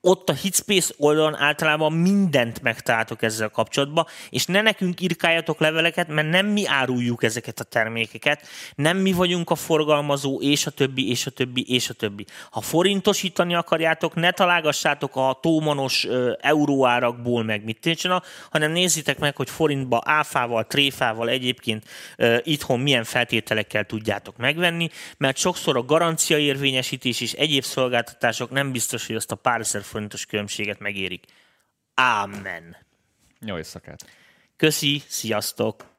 Ott a Hitspace oldalon általában mindent megtaláltok ezzel kapcsolatban, és ne nekünk írkáljatok leveleket, mert nem mi áruljuk ezeket a termékeket, nem mi vagyunk a forgalmazó, és a többi, és a többi, és a többi. Ha forintosítani akarjátok, ne találgassátok a tómanos euróárakból meg mit csinál, hanem nézzétek meg, hogy forintba áfával, tréfával egyébként ö, itthon milyen feltételekkel tudjátok megvenni, mert sokszor a garancia érvényesítés és egyéb szolgáltatások nem biztos, hogy azt a pár forintos különbséget megérik. Ámen. Jó éjszakát. Köszi, sziasztok!